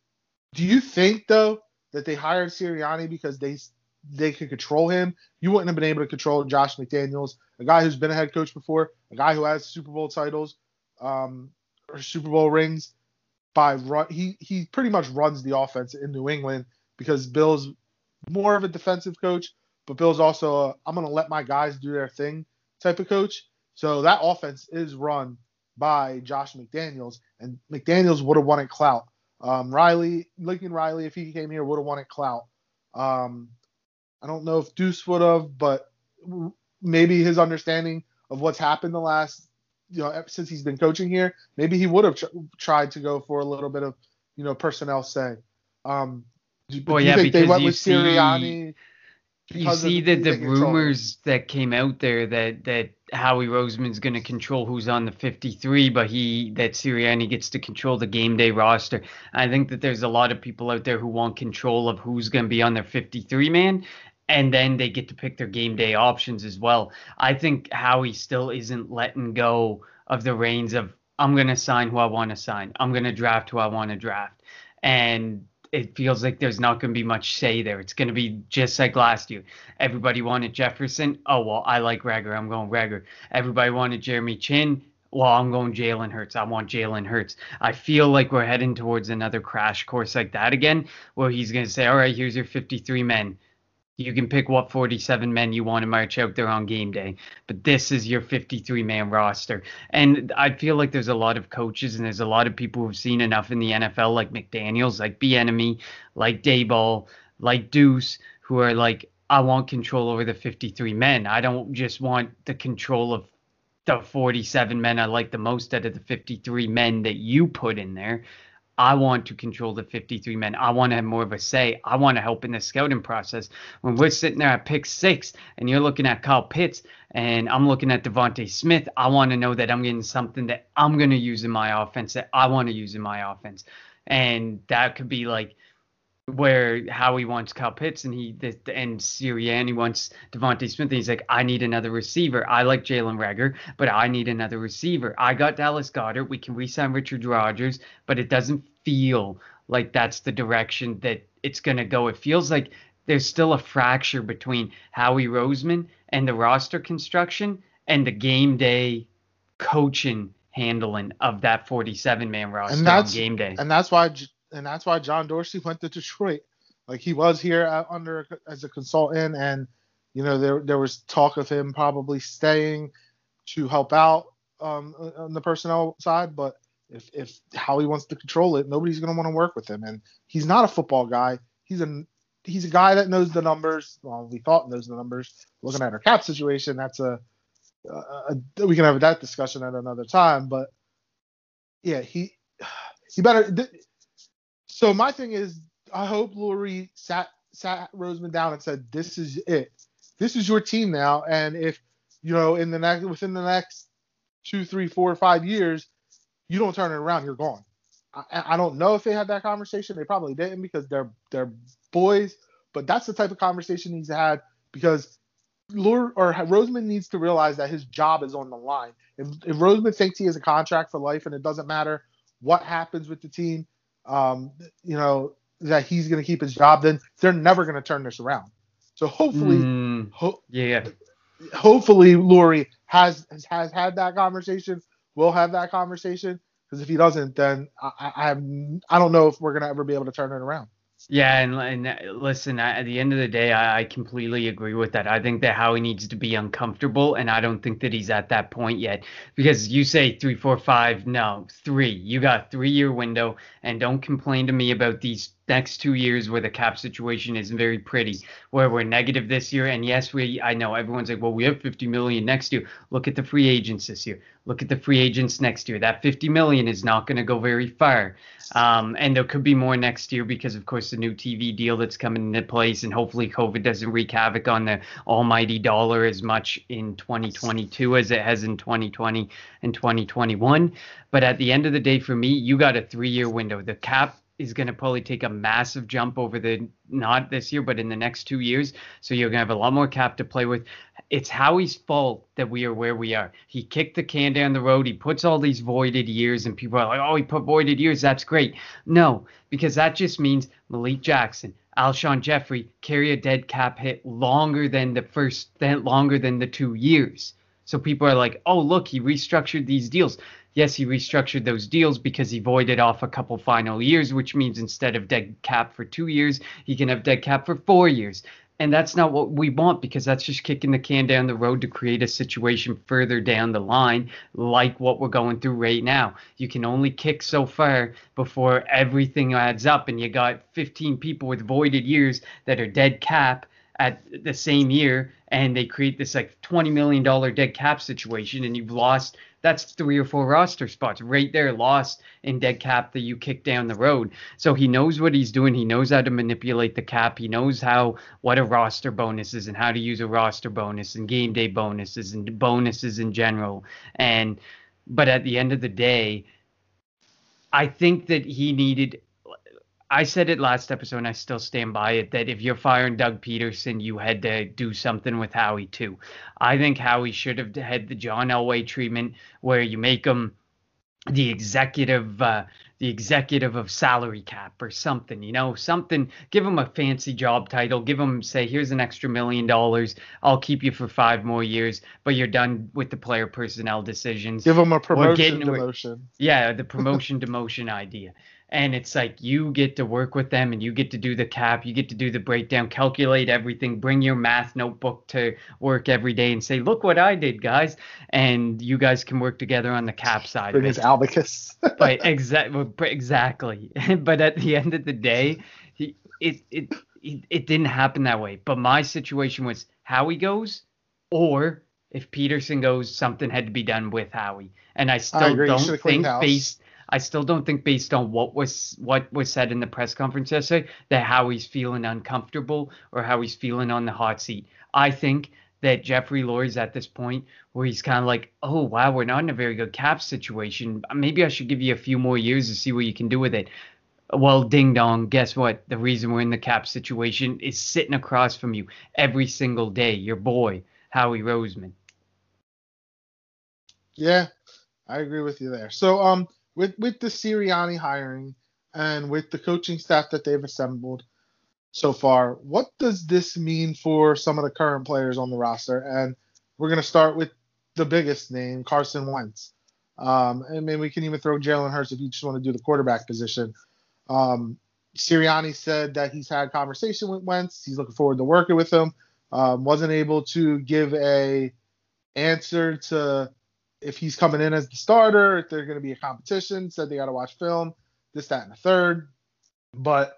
do? You think though that they hired Sirianni because they they could control him? You wouldn't have been able to control Josh McDaniels, a guy who's been a head coach before, a guy who has Super Bowl titles, um, or Super Bowl rings. By run, he he pretty much runs the offense in New England because Bill's more of a defensive coach, but Bill's also i am going to let my guys do their thing type of coach. So that offense is run by Josh McDaniels, and McDaniels would have wanted clout. Um, Riley, Lincoln Riley, if he came here, would have wanted clout. Um, I don't know if Duce would have, but maybe his understanding of what's happened the last, you know, since he's been coaching here, maybe he would have tr- tried to go for a little bit of, you know, personnel say. Um, do, well, do you yeah, think they went with Sirianni? You see that the rumors that came out there that that Howie Roseman's going to control who's on the 53, but he that Sirianni gets to control the game day roster. I think that there's a lot of people out there who want control of who's going to be on their 53 man, and then they get to pick their game day options as well. I think Howie still isn't letting go of the reins of I'm going to sign who I want to sign. I'm going to draft who I want to draft. And it feels like there's not going to be much say there. It's going to be just like last year. Everybody wanted Jefferson. Oh, well, I like Reagor. I'm going Reagor. Everybody wanted Jeremy Chinn. Well, I'm going Jalen Hurts. I want Jalen Hurts. I feel like we're heading towards another crash course like that again, where he's going to say, all right, here's your 53 men. You can pick what 47 men you want to march out there on game day, but this is your 53 man roster. And I feel like there's a lot of coaches and there's a lot of people who've seen enough in the NFL, like McDaniels, like Bieniemy, like Daboll, like Duce, who are like, I want control over the 53 men. I don't just want the control of the 47 men I like the most out of the 53 men that you put in there. I want to control the 53 men. I want to have more of a say. I want to help in the scouting process. When we're sitting there at pick six and you're looking at Kyle Pitts and I'm looking at DeVonta Smith, I want to know that I'm getting something that I'm going to use in my offense, that I want to use in my offense. And that could be like – where Howie wants Kyle Pitts and he and Sirianni wants DeVonta Smith. And he's like, I need another receiver. I like Jalen Reagor, but I need another receiver. I got Dallas Goedert. We can re-sign Richard Rodgers, but it doesn't feel like that's the direction that it's gonna go. It feels like there's still a fracture between Howie Roseman and the roster construction and the game day coaching handling of that 47 man roster and that's, on game day. And that's why and that's why John Dorsey went to Detroit. Like he was here at, under as a consultant, and you know there there was talk of him probably staying to help out um, on the personnel side. But if if Howie wants to control it, nobody's going to want to work with him. And he's not a football guy. He's a he's a guy that knows the numbers. Well, we thought knows the numbers. Looking at our cap situation, that's a, a, a we can have that discussion at another time. But yeah, he he better. So my thing is, I hope Lurie sat sat Roseman down and said, "This is it. This is your team now, and if you know in the next within the next two, three, four, five years, you don't turn it around, you're gone." I, I don't know if they had that conversation. They probably didn't because they're they're boys, but that's the type of conversation he's had because Lurie or Roseman needs to realize that his job is on the line. If, if Roseman thinks he has a contract for life and it doesn't matter what happens with the team, um, you know, that he's going to keep his job, then they're never going to turn this around. So hopefully, mm, ho- yeah, hopefully Lurie has, has has had that conversation. Will have that conversation because if he doesn't, then I, I I don't know if we're going to ever be able to turn it around. Yeah, and, and uh, listen, at the end of the day, I, I completely agree with that. I think that Howie needs to be uncomfortable, and I don't think that he's at that point yet. Because you say three, four, five, no, three. You got three year window, and don't complain to me about these next two years where the cap situation isn't very pretty, where we're negative this year. And yes, we I know everyone's like, well, we have 50 million next year. Look at the free agents this year. Look at the free agents next year. That 50 million is not going to go very far. Um, and there could be more next year because, of course, the new TV deal that's coming into place, and hopefully COVID doesn't wreak havoc on the almighty dollar as much in 2022 as it has in 2020 and 2021. But at the end of the day, for me, you got a three-year window. The cap is going to probably take a massive jump over the not this year, but in the next two years. So you're going to have a lot more cap to play with. It's Howie's fault that we are where we are. He kicked the can down the road. He puts all these voided years, and people are like, oh, he put voided years. That's great. No, because that just means Malik Jackson, Alshon Jeffery carry a dead cap hit longer than the first, longer than the two years. So people are like, oh, look, he restructured these deals. Yes, he restructured those deals because he voided off a couple final years, which means instead of dead cap for two years, he can have dead cap for four years. And that's not what we want because that's just kicking the can down the road to create a situation further down the line, like what we're going through right now. You can only kick so far before everything adds up, and you got 15 people with voided years that are dead cap at the same year, and they create this like $20 million dead cap situation, and you've lost that's three or four roster spots right there lost in dead cap that you kick down the road. So he knows what he's doing. He knows how to manipulate the cap. He knows how what a roster bonus is and how to use a roster bonus and game day bonuses and bonuses in general. And but at the end of the day, I think that he needed I said it last episode, and I still stand by it that if you're firing Doug Pederson, you had to do something with Howie too. I think Howie should have had the John Elway treatment, where you make him the executive, uh, the executive of salary cap or something. You know, something. Give him a fancy job title. Give him say, here's an extra million dollars. I'll keep you for five more years, but you're done with the player personnel decisions. Give him a promotion demotion. Yeah, the promotion demotion idea and it's like you get to work with them and you get to do the cap you get to do the breakdown calculate everything bring your math notebook to work every day and say look what i did guys. And you guys can work together on the cap side bring his abacus but exactly exactly. But at the end of the day he, it, it it it didn't happen that way. But my situation was howie goes or if Pederson goes, something had to be done with Howie, and I still I don't think based I still don't think based on what was what was said in the press conference yesterday that Howie's feeling uncomfortable or Howie's feeling on the hot seat. I think that Jeffrey Lurie's at this point where he's kind of like, oh wow, we're not in a very good cap situation. Maybe I should give you a few more years to see what you can do with it. Well, ding dong, guess what? The reason we're in the cap situation is sitting across from you every single day. Your boy, Howie Roseman. Yeah, I agree with you there. So, um, with with the Sirianni hiring and with the coaching staff that they've assembled so far, what does this mean for some of the current players on the roster? And we're going to start with the biggest name, Carson Wentz. Um, and maybe we can even throw Jalen Hurts if you just want to do the quarterback position. Um, Sirianni said that he's had conversation with Wentz. He's looking forward to working with him. Um, wasn't able to give a answer to if he's coming in as the starter, if there's going to be a competition, said they got to watch film, this, that, and the third. But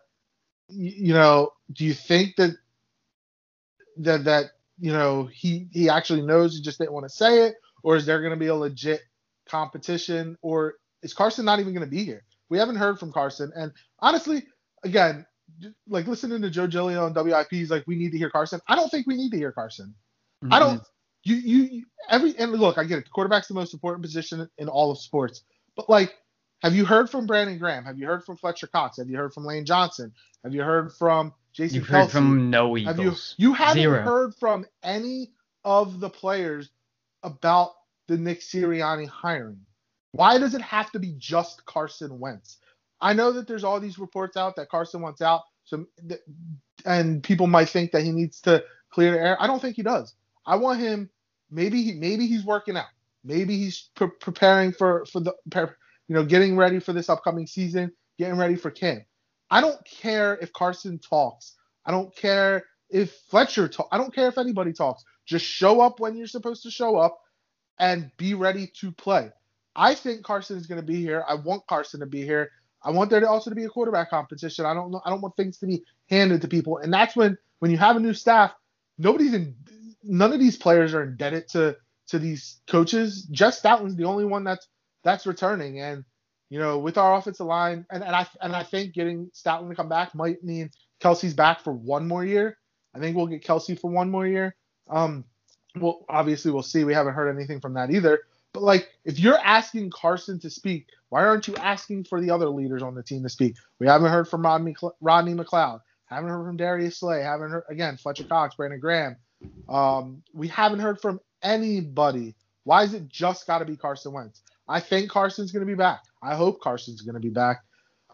you know, do you think that that that you know he he actually knows he just didn't want to say it, or is there going to be a legit competition, or is Carson not even going to be here? We haven't heard from Carson, and honestly, again, like listening to Joe Giglio on WIP, he's like, we need to hear Carson. I don't think we need to hear Carson. Mm-hmm. I don't you you every and look, I get it. The quarterback's the most important position in all of sports. But like, have you heard from Brandon Graham? Have you heard from Fletcher Cox? Have you heard from Lane Johnson? Have you heard from Jason You've Kelce? heard from no Eagles. Have you you haven't Zero. heard from any of the players about the Nick Sirianni hiring? Why does it have to be just Carson Wentz? I know that there's all these reports out that Carson wants out, so and people might think that he needs to clear the air. I don't think he does. I want him. Maybe he maybe he's working out. Maybe he's pre- preparing for for the you know getting ready for this upcoming season, getting ready for camp. I don't care if Carson talks. I don't care if Fletcher talk. I don't care if anybody talks. Just show up when you're supposed to show up and be ready to play. I think Carson is going to be here. I want Carson to be here. I want there to also to be a quarterback competition. I don't know. I don't want things to be handed to people. And that's when when you have a new staff, nobody's in none of these players are indebted to to these coaches. Jeff Stoutland's the only one that's that's returning, and you know, with our offensive line, and, and I and I think getting Stouten to come back might mean Kelce's back for one more year. I think we'll get Kelsey for one more year. Um, well, obviously we'll see. We haven't heard anything from that either. But like, if you're asking Carson to speak, why aren't you asking for the other leaders on the team to speak? We haven't heard from Rodney, Rodney McLeod. Haven't heard from Darius Slay. Haven't heard again Fletcher Cox, Brandon Graham. Um, we haven't heard from anybody. Why is it just got to be Carson Wentz? I think Carson's going to be back. I hope Carson's going to be back.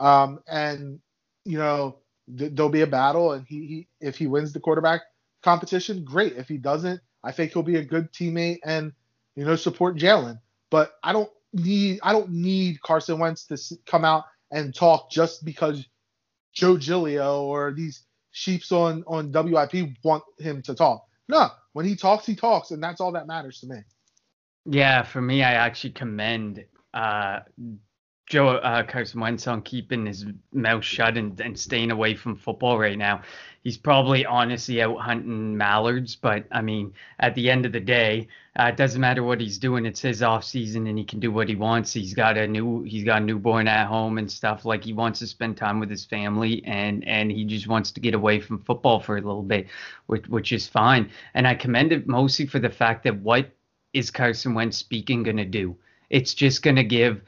Um, and you know th- there'll be a battle, and he, he if he wins the quarterback competition, great. If he doesn't, I think he'll be a good teammate and you know support Jalen. But I don't need I don't need Carson Wentz to come out and talk just because Joe Giglio or these sheeps on on WIP want him to talk. No, when he talks, he talks, and that's all that matters to me. Yeah, for me, I actually commend uh, Joe uh, Carson Wentz on keeping his mouth shut and, and staying away from football right now. He's probably honestly out hunting mallards, but I mean, at the end of the day, uh, it doesn't matter what he's doing. It's his off season, and he can do what he wants. He's got a new, he's got a newborn at home and stuff. Like he wants to spend time with his family, and and he just wants to get away from football for a little bit, which which is fine. And I commend it mostly for the fact that what is Carson Wentz speaking going to do? It's just going to give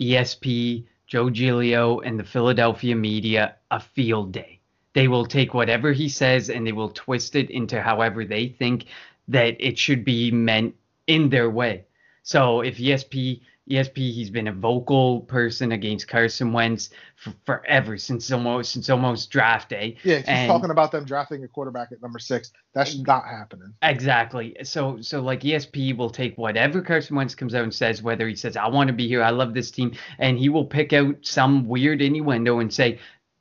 ESP, Joe Giglio, and the Philadelphia media a field day. They will take whatever he says and they will twist it into however they think that it should be meant in their way. So if ESP ESP, he's been a vocal person against Carson Wentz for forever since almost since almost draft day. Yeah, he's and, talking about them drafting a quarterback at number six. That's not happening. Exactly. So so like ESP will take whatever Carson Wentz comes out and says, whether he says I want to be here, I love this team, and he will pick out some weird innuendo and say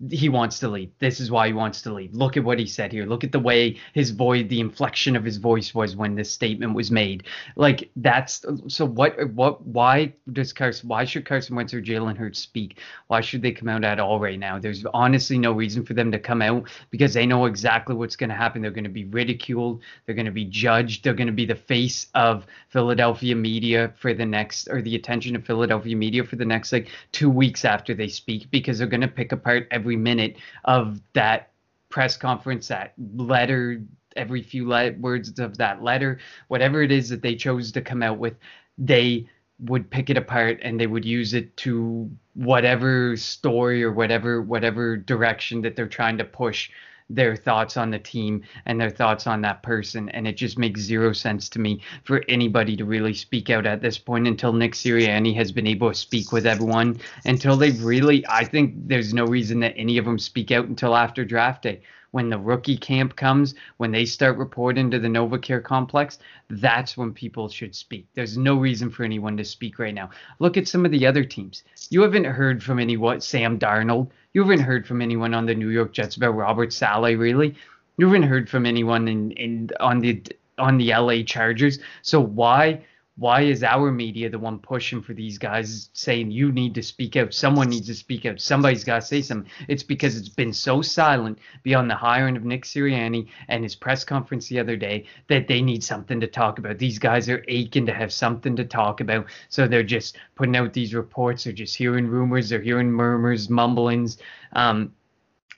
he wants to leave. This is why he wants to leave. Look at what he said here. Look at the way his voice, the inflection of his voice was when this statement was made. Like that's so. What? What? Why does Carson? Why should Carson Wentz or Jalen Hurts speak? Why should they come out at all right now? There's honestly no reason for them to come out because they know exactly what's going to happen. They're going to be ridiculed. They're going to be judged. They're going to be the face of Philadelphia media for the next, or the attention of Philadelphia media for the next like two weeks after they speak because they're going to pick apart every every minute of that press conference, that letter, every few le- words of that letter, whatever it is that they chose to come out with, they would pick it apart and they would use it to whatever story or whatever whatever direction that they're trying to push their thoughts on the team and their thoughts on that person. And it just makes zero sense to me for anybody to really speak out at this point until Nick Sirianni has been able to speak with everyone. Until they've really, I think there's no reason that any of them speak out until after draft day when the rookie camp comes, when they start reporting to the NovaCare complex, that's when people should speak. There's no reason for anyone to speak right now. Look at some of the other teams. You haven't heard from anyone, Sam Darnold. You haven't heard from anyone on the New York Jets about Robert Saleh, really. You haven't heard from anyone in, in on the on the LA Chargers. So why why is our media the one pushing for these guys saying you need to speak out. Someone needs to speak out. Somebody's got to say something. It's because it's been so silent beyond the hiring of nick sirianni and his press conference the other day that they need something to talk about. These guys are aching to have something to talk about. So they're just putting out these reports. They're just hearing rumors. They're hearing murmurs mumblings. Um,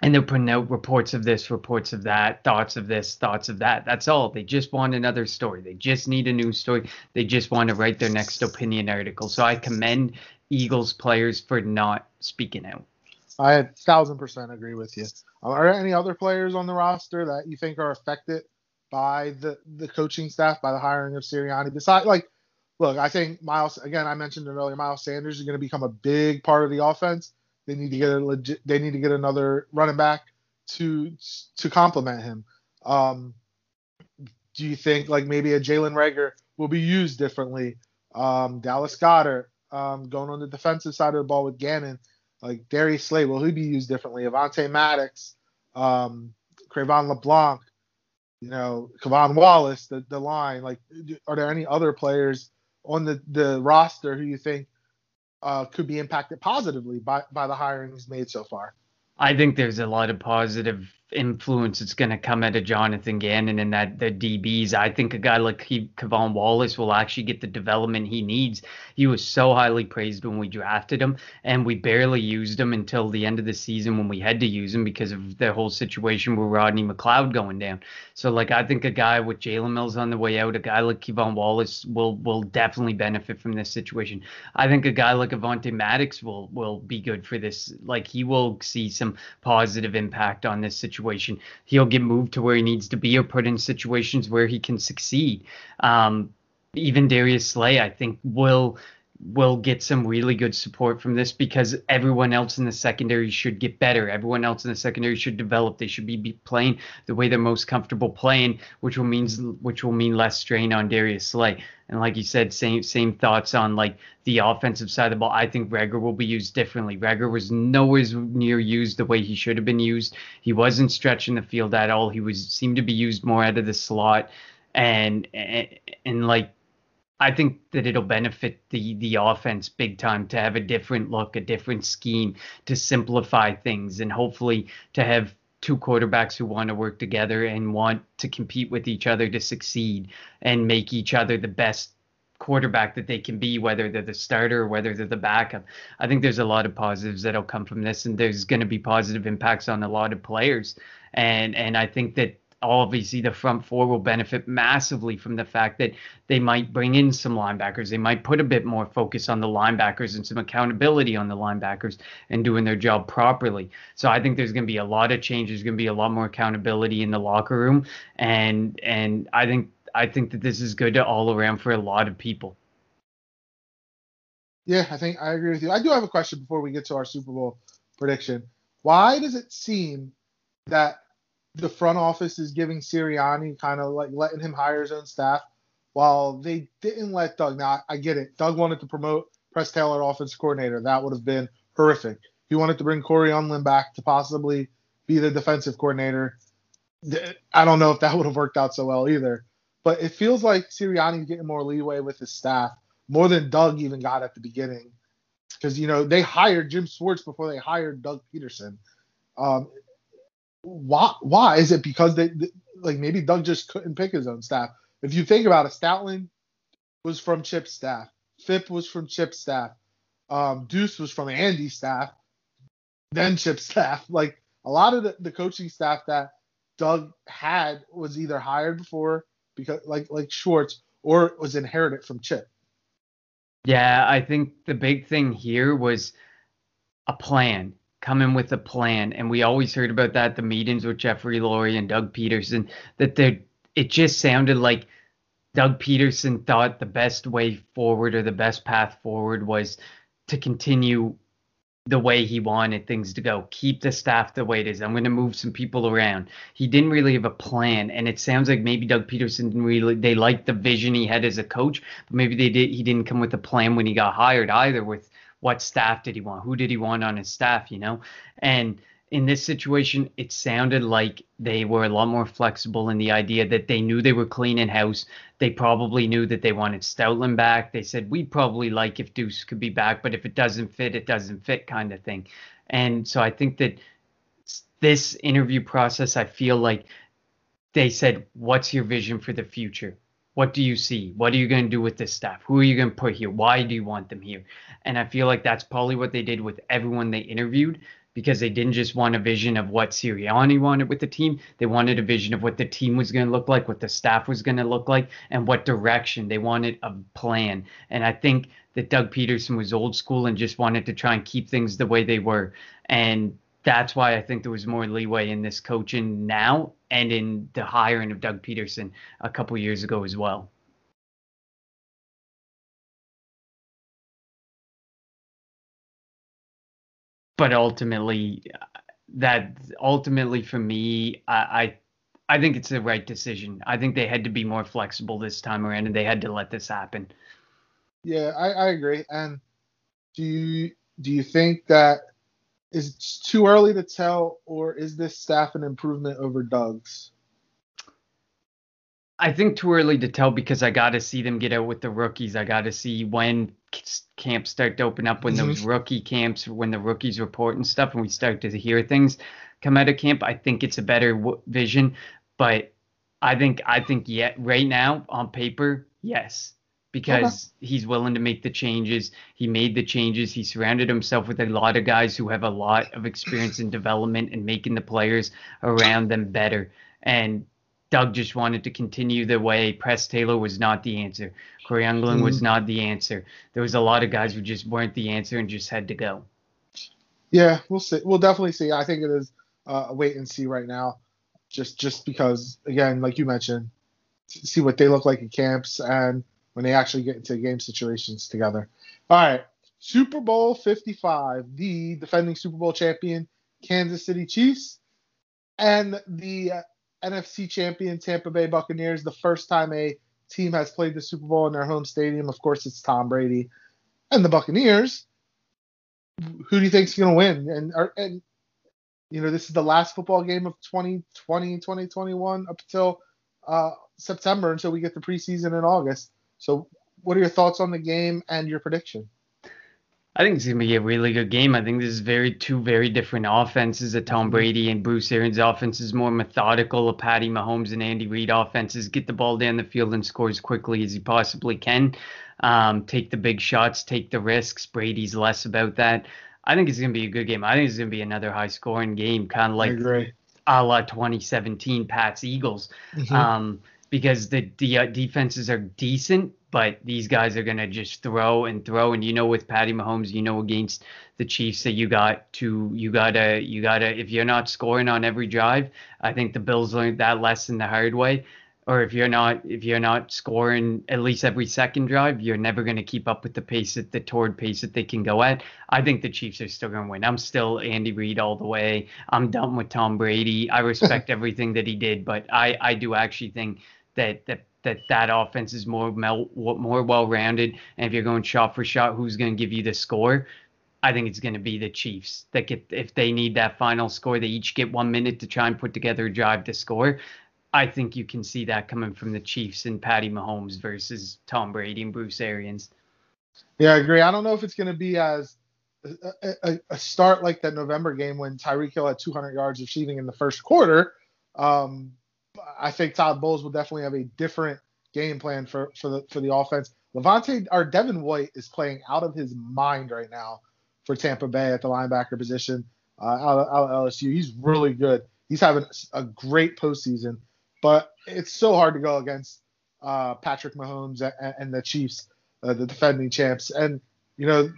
and they're putting out reports of this, reports of that, thoughts of this, thoughts of that. That's all. They just want another story. They just need a news story. They just want to write their next opinion article. So I commend Eagles players for not speaking out. I thousand percent agree with you. Are there any other players on the roster that you think are affected by the the coaching staff, by the hiring of Sirianni? Besides, like, look, I think Miles. Again, I mentioned it earlier. Miles Sanders is going to become a big part of the offense. They need to get a legit. They need to get another running back to to complement him. Um, do you think like maybe a Jalen Reagor will be used differently? Um, Dallas Goedert um, going on the defensive side of the ball with Gannon, like Darius Slay, will he be used differently? Avonte Maddox, um, Cre'Von LeBlanc, you know, K'Von Wallace, the, the line. Like, are there any other players on the, the roster who you think uh, could be impacted positively by, by the hirings made so far. I think there's a lot of positive influence it's going to come out of Jonathan Gannon and that the DBs. I think a guy like K'Von Wallace will actually get the development he needs. He was so highly praised when we drafted him, and we barely used him until the end of the season when we had to use him because of the whole situation with Rodney McLeod going down. So like I think a guy with Jalen Mills on the way out, a guy like K'Von Wallace will will definitely benefit from this situation. I think a guy like Avonte Maddox will will be good for this. Like he will see some positive impact on this situation situation. He'll get moved to where he needs to be or put in situations where he can succeed. Um, even Darius Slay, I think, will will get some really good support from this because everyone else in the secondary should get better. Everyone else in the secondary should develop. They should be, playing the way they're most comfortable playing, which will means which will mean less strain on Darius Slay. And like you said, same same thoughts on like the offensive side of the ball. I think Reagor will be used differently. Reagor was nowhere near used the way he should have been used. He wasn't stretching the field at all. He was seemed to be used more out of the slot, and and, and like I think that it'll benefit the the offense big time to have a different look, a different scheme, to simplify things, and hopefully to have two quarterbacks who want to work together and want to compete with each other to succeed and make each other the best quarterback that they can be, whether they're the starter or whether they're the backup. I think there's a lot of positives that'll come from this, and there's going to be positive impacts on a lot of players. And and I think that obviously the front four will benefit massively from the fact that they might bring in some linebackers. They might put a bit more focus on the linebackers and some accountability on the linebackers and doing their job properly. So I think there's going to be a lot of change. There's going to be a lot more accountability in the locker room, and and I think I think that this is good all around for a lot of people. Yeah, I think I agree with you. I do have a question before we get to our Super Bowl prediction. Why does it seem that the front office is giving Sirianni kind of like letting him hire his own staff, while they didn't let Doug. Now I get it. Doug wanted to promote Press Taylor offensive coordinator. That would have been horrific. He wanted to bring Cory Undlin back to possibly be the defensive coordinator. I don't know if that would have worked out so well either. But it feels like Sirianni's getting more leeway with his staff, more than Doug even got at the beginning. Because you know they hired Jim Schwartz before they hired Doug Pederson. Um, why why is it because they, like maybe Doug just couldn't pick his own staff? If you think about it, Stoutland was from Chip's staff, Fipp was from Chip's staff, um, Duce was from Andy's staff, then Chip's staff. Like a lot of the, the coaching staff that Doug had was either hired before because like like Schwartz or was inherited from Chip. Yeah, I think the big thing here was a plan come in with a plan. And we always heard about that the meetings with Jeffrey Lurie and Doug Pederson that they it just sounded like Doug Pederson thought the best way forward or the best path forward was to continue the way he wanted things to go. Keep the staff the way it is. I'm going to move some people around. He didn't really have a plan, and it sounds like maybe Doug Pederson didn't really. They liked the vision he had as a coach, but maybe they did. He didn't come with a plan when he got hired either. With what staff did he want? Who did he want on his staff? You know, and in this situation, it sounded like they were a lot more flexible in the idea that they knew they were cleaning house. They probably knew that they wanted Stoutland back. They said, we'd probably like if Duce could be back, but if it doesn't fit, it doesn't fit kind of thing. And so I think that this interview process, I feel like they said, what's your vision for the future? What do you see? What are you going to do with this staff? Who are you going to put here? Why do you want them here? And I feel like that's probably what they did with everyone they interviewed because they didn't just want a vision of what Sirianni wanted with the team. They wanted a vision of what the team was going to look like, what the staff was going to look like, and what direction. They wanted a plan. And I think that Doug Pederson was old school and just wanted to try and keep things the way they were. And that's why I think there was more leeway in this coaching now and in the hiring of Doug Pederson a couple years ago as well. But ultimately, that ultimately for me, I, I I think it's the right decision. I think they had to be more flexible this time around, and they had to let this happen. Yeah, I, I agree. And do you do you think that is it too early to tell, or is this staff an improvement over Doug's? I think too early to tell because I got to see them get out with the rookies. I got to see when camps start to open up, when mm-hmm. those rookie camps, when the rookies report and stuff, and we start to hear things. come out of camp. I think it's a better w- vision, but I think I think yet right now on paper, yes, because okay. he's willing to make the changes. He made the changes. He surrounded himself with a lot of guys who have a lot of experience in development and making the players around them better. And Doug just wanted to continue the way. Press Taylor was not the answer. Cory Undlin mm-hmm. was not the answer. There was a lot of guys who just weren't the answer and just had to go. Yeah, we'll see. We'll definitely see. I think it is uh, a wait and see right now, just just because again, like you mentioned, see what they look like in camps and when they actually get into game situations together. All right, Super Bowl 55, the defending Super Bowl champion Kansas City Chiefs and the uh, NFC champion Tampa Bay Buccaneers. The first time a team has played the Super Bowl in their home stadium, of course, it's Tom Brady and the Buccaneers. Who do you think is going to win? And, and you know, this is the last football game of 2020, 2021 up until uh, September until we get the preseason in August. So, what are your thoughts on the game and your prediction? I think it's gonna be a really good game. I think this is very two very different offenses. A Tom. Brady and Bruce Arians offense is more methodical. A Patty Mahomes and Andy Reid offenses get the ball down the field and score as quickly as he possibly can. Um, take the big shots, take the risks. Brady's less about that. I think it's gonna be a good game. I think it's gonna be another high scoring game, kind of like a la 2017 Pats Eagles. Mm-hmm. Um, because the, uh, defenses are decent, but these guys are gonna just throw and throw. And you know, with Patty Mahomes, you know against the Chiefs that you got to you gotta you gotta if you're not scoring on every drive, I think the Bills learned that lesson the hard way. Or if you're not if you're not scoring at least every second drive, you're never gonna keep up with the pace at the toward pace that they can go at. I think the Chiefs are still gonna win. I'm still Andy Reid all the way. I'm done with Tom Brady. I respect everything that he did, but I I do actually think that that that that offense is more more well rounded. And if you're going shot for shot, who's going to give you the score? I think it's going to be the Chiefs that get if they need that final score, they each get one minute to try and put together a drive to score. I think you can see that coming from the Chiefs and Patty Mahomes versus Tom Brady and Bruce Arians. Yeah, I agree. I don't know if it's going to be as a, a, a, start like that November game when Tyreek Hill had 200 yards receiving in the first quarter. Um, I think Todd Bowles will definitely have a different game plan for for the for the offense. Lavonte or Devin White is playing out of his mind right now for Tampa Bay at the linebacker position. Uh, out, of, out of LSU, he's really good. He's having a great postseason, but it's so hard to go against uh, Patrick Mahomes and, and the Chiefs, uh, the defending champs. And you know,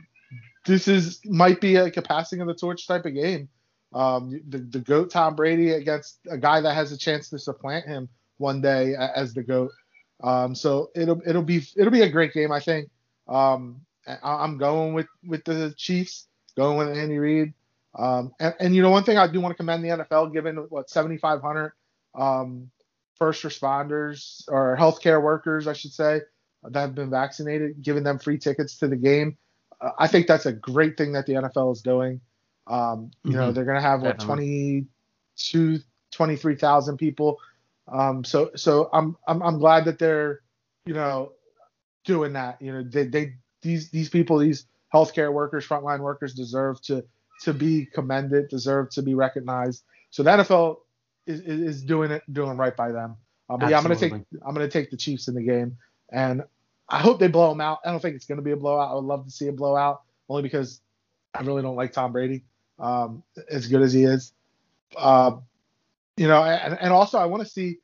this is might be like a passing of the torch type of game. Um, the, the goat Tom Brady against a guy that has a chance to supplant him one day as the goat. Um, so it'll it'll be it'll be a great game, I think. Um, I, am going with with the Chiefs, going with Andy Reid. Um, and, and, you know one thing I do want to commend the NFL, given what 7,500 um, first responders or healthcare workers, I should say, that have been vaccinated, giving them free tickets to the game. Uh, I think that's a great thing that the NFL is doing. Um, you mm-hmm. know, they're going to have what 22, 23,000 people. Um, so so I'm, I'm I'm glad that they're you know doing that. You know, they they these these people, these healthcare workers, frontline workers deserve to to be commended, deserve to be recognized. So the NFL is, is doing it, doing right by them. Um, but yeah, I'm gonna take I'm gonna take the Chiefs in the game, and I hope they blow them out. I don't think it's gonna be a blowout. I would love to see a blowout, only because I really don't like Tom Brady um, as good as he is. Uh, you know, and, and also I want to see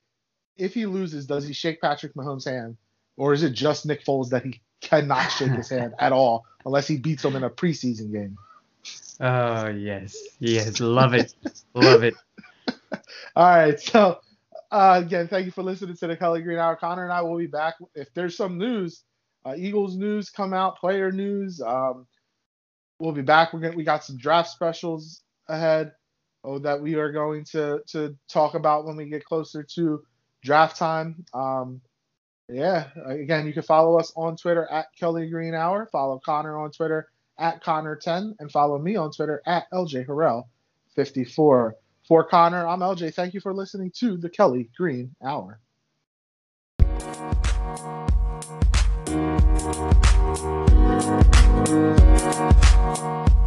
if he loses, does he shake Patrick Mahomes' hand, or is it just Nick Foles that he cannot shake his hand at all unless he beats him in a preseason game? Oh yes, yes, love it, love it. All right, so uh, again, thank you for listening to the Kelly Green Hour. Connor and I will be back if there's some news, uh, Eagles news come out, player news. Um, we'll be back. We're gonna we got some draft specials ahead oh, that we are going to to talk about when we get closer to draft time. Um, yeah, again, you can follow us on Twitter at Kelly Green Hour. Follow Connor on Twitter at Connor10 and follow me on Twitter at LJ Harrell 54. For Connor, I'm LJ. Thank you for listening to the Kelly Green Hour. Thank you.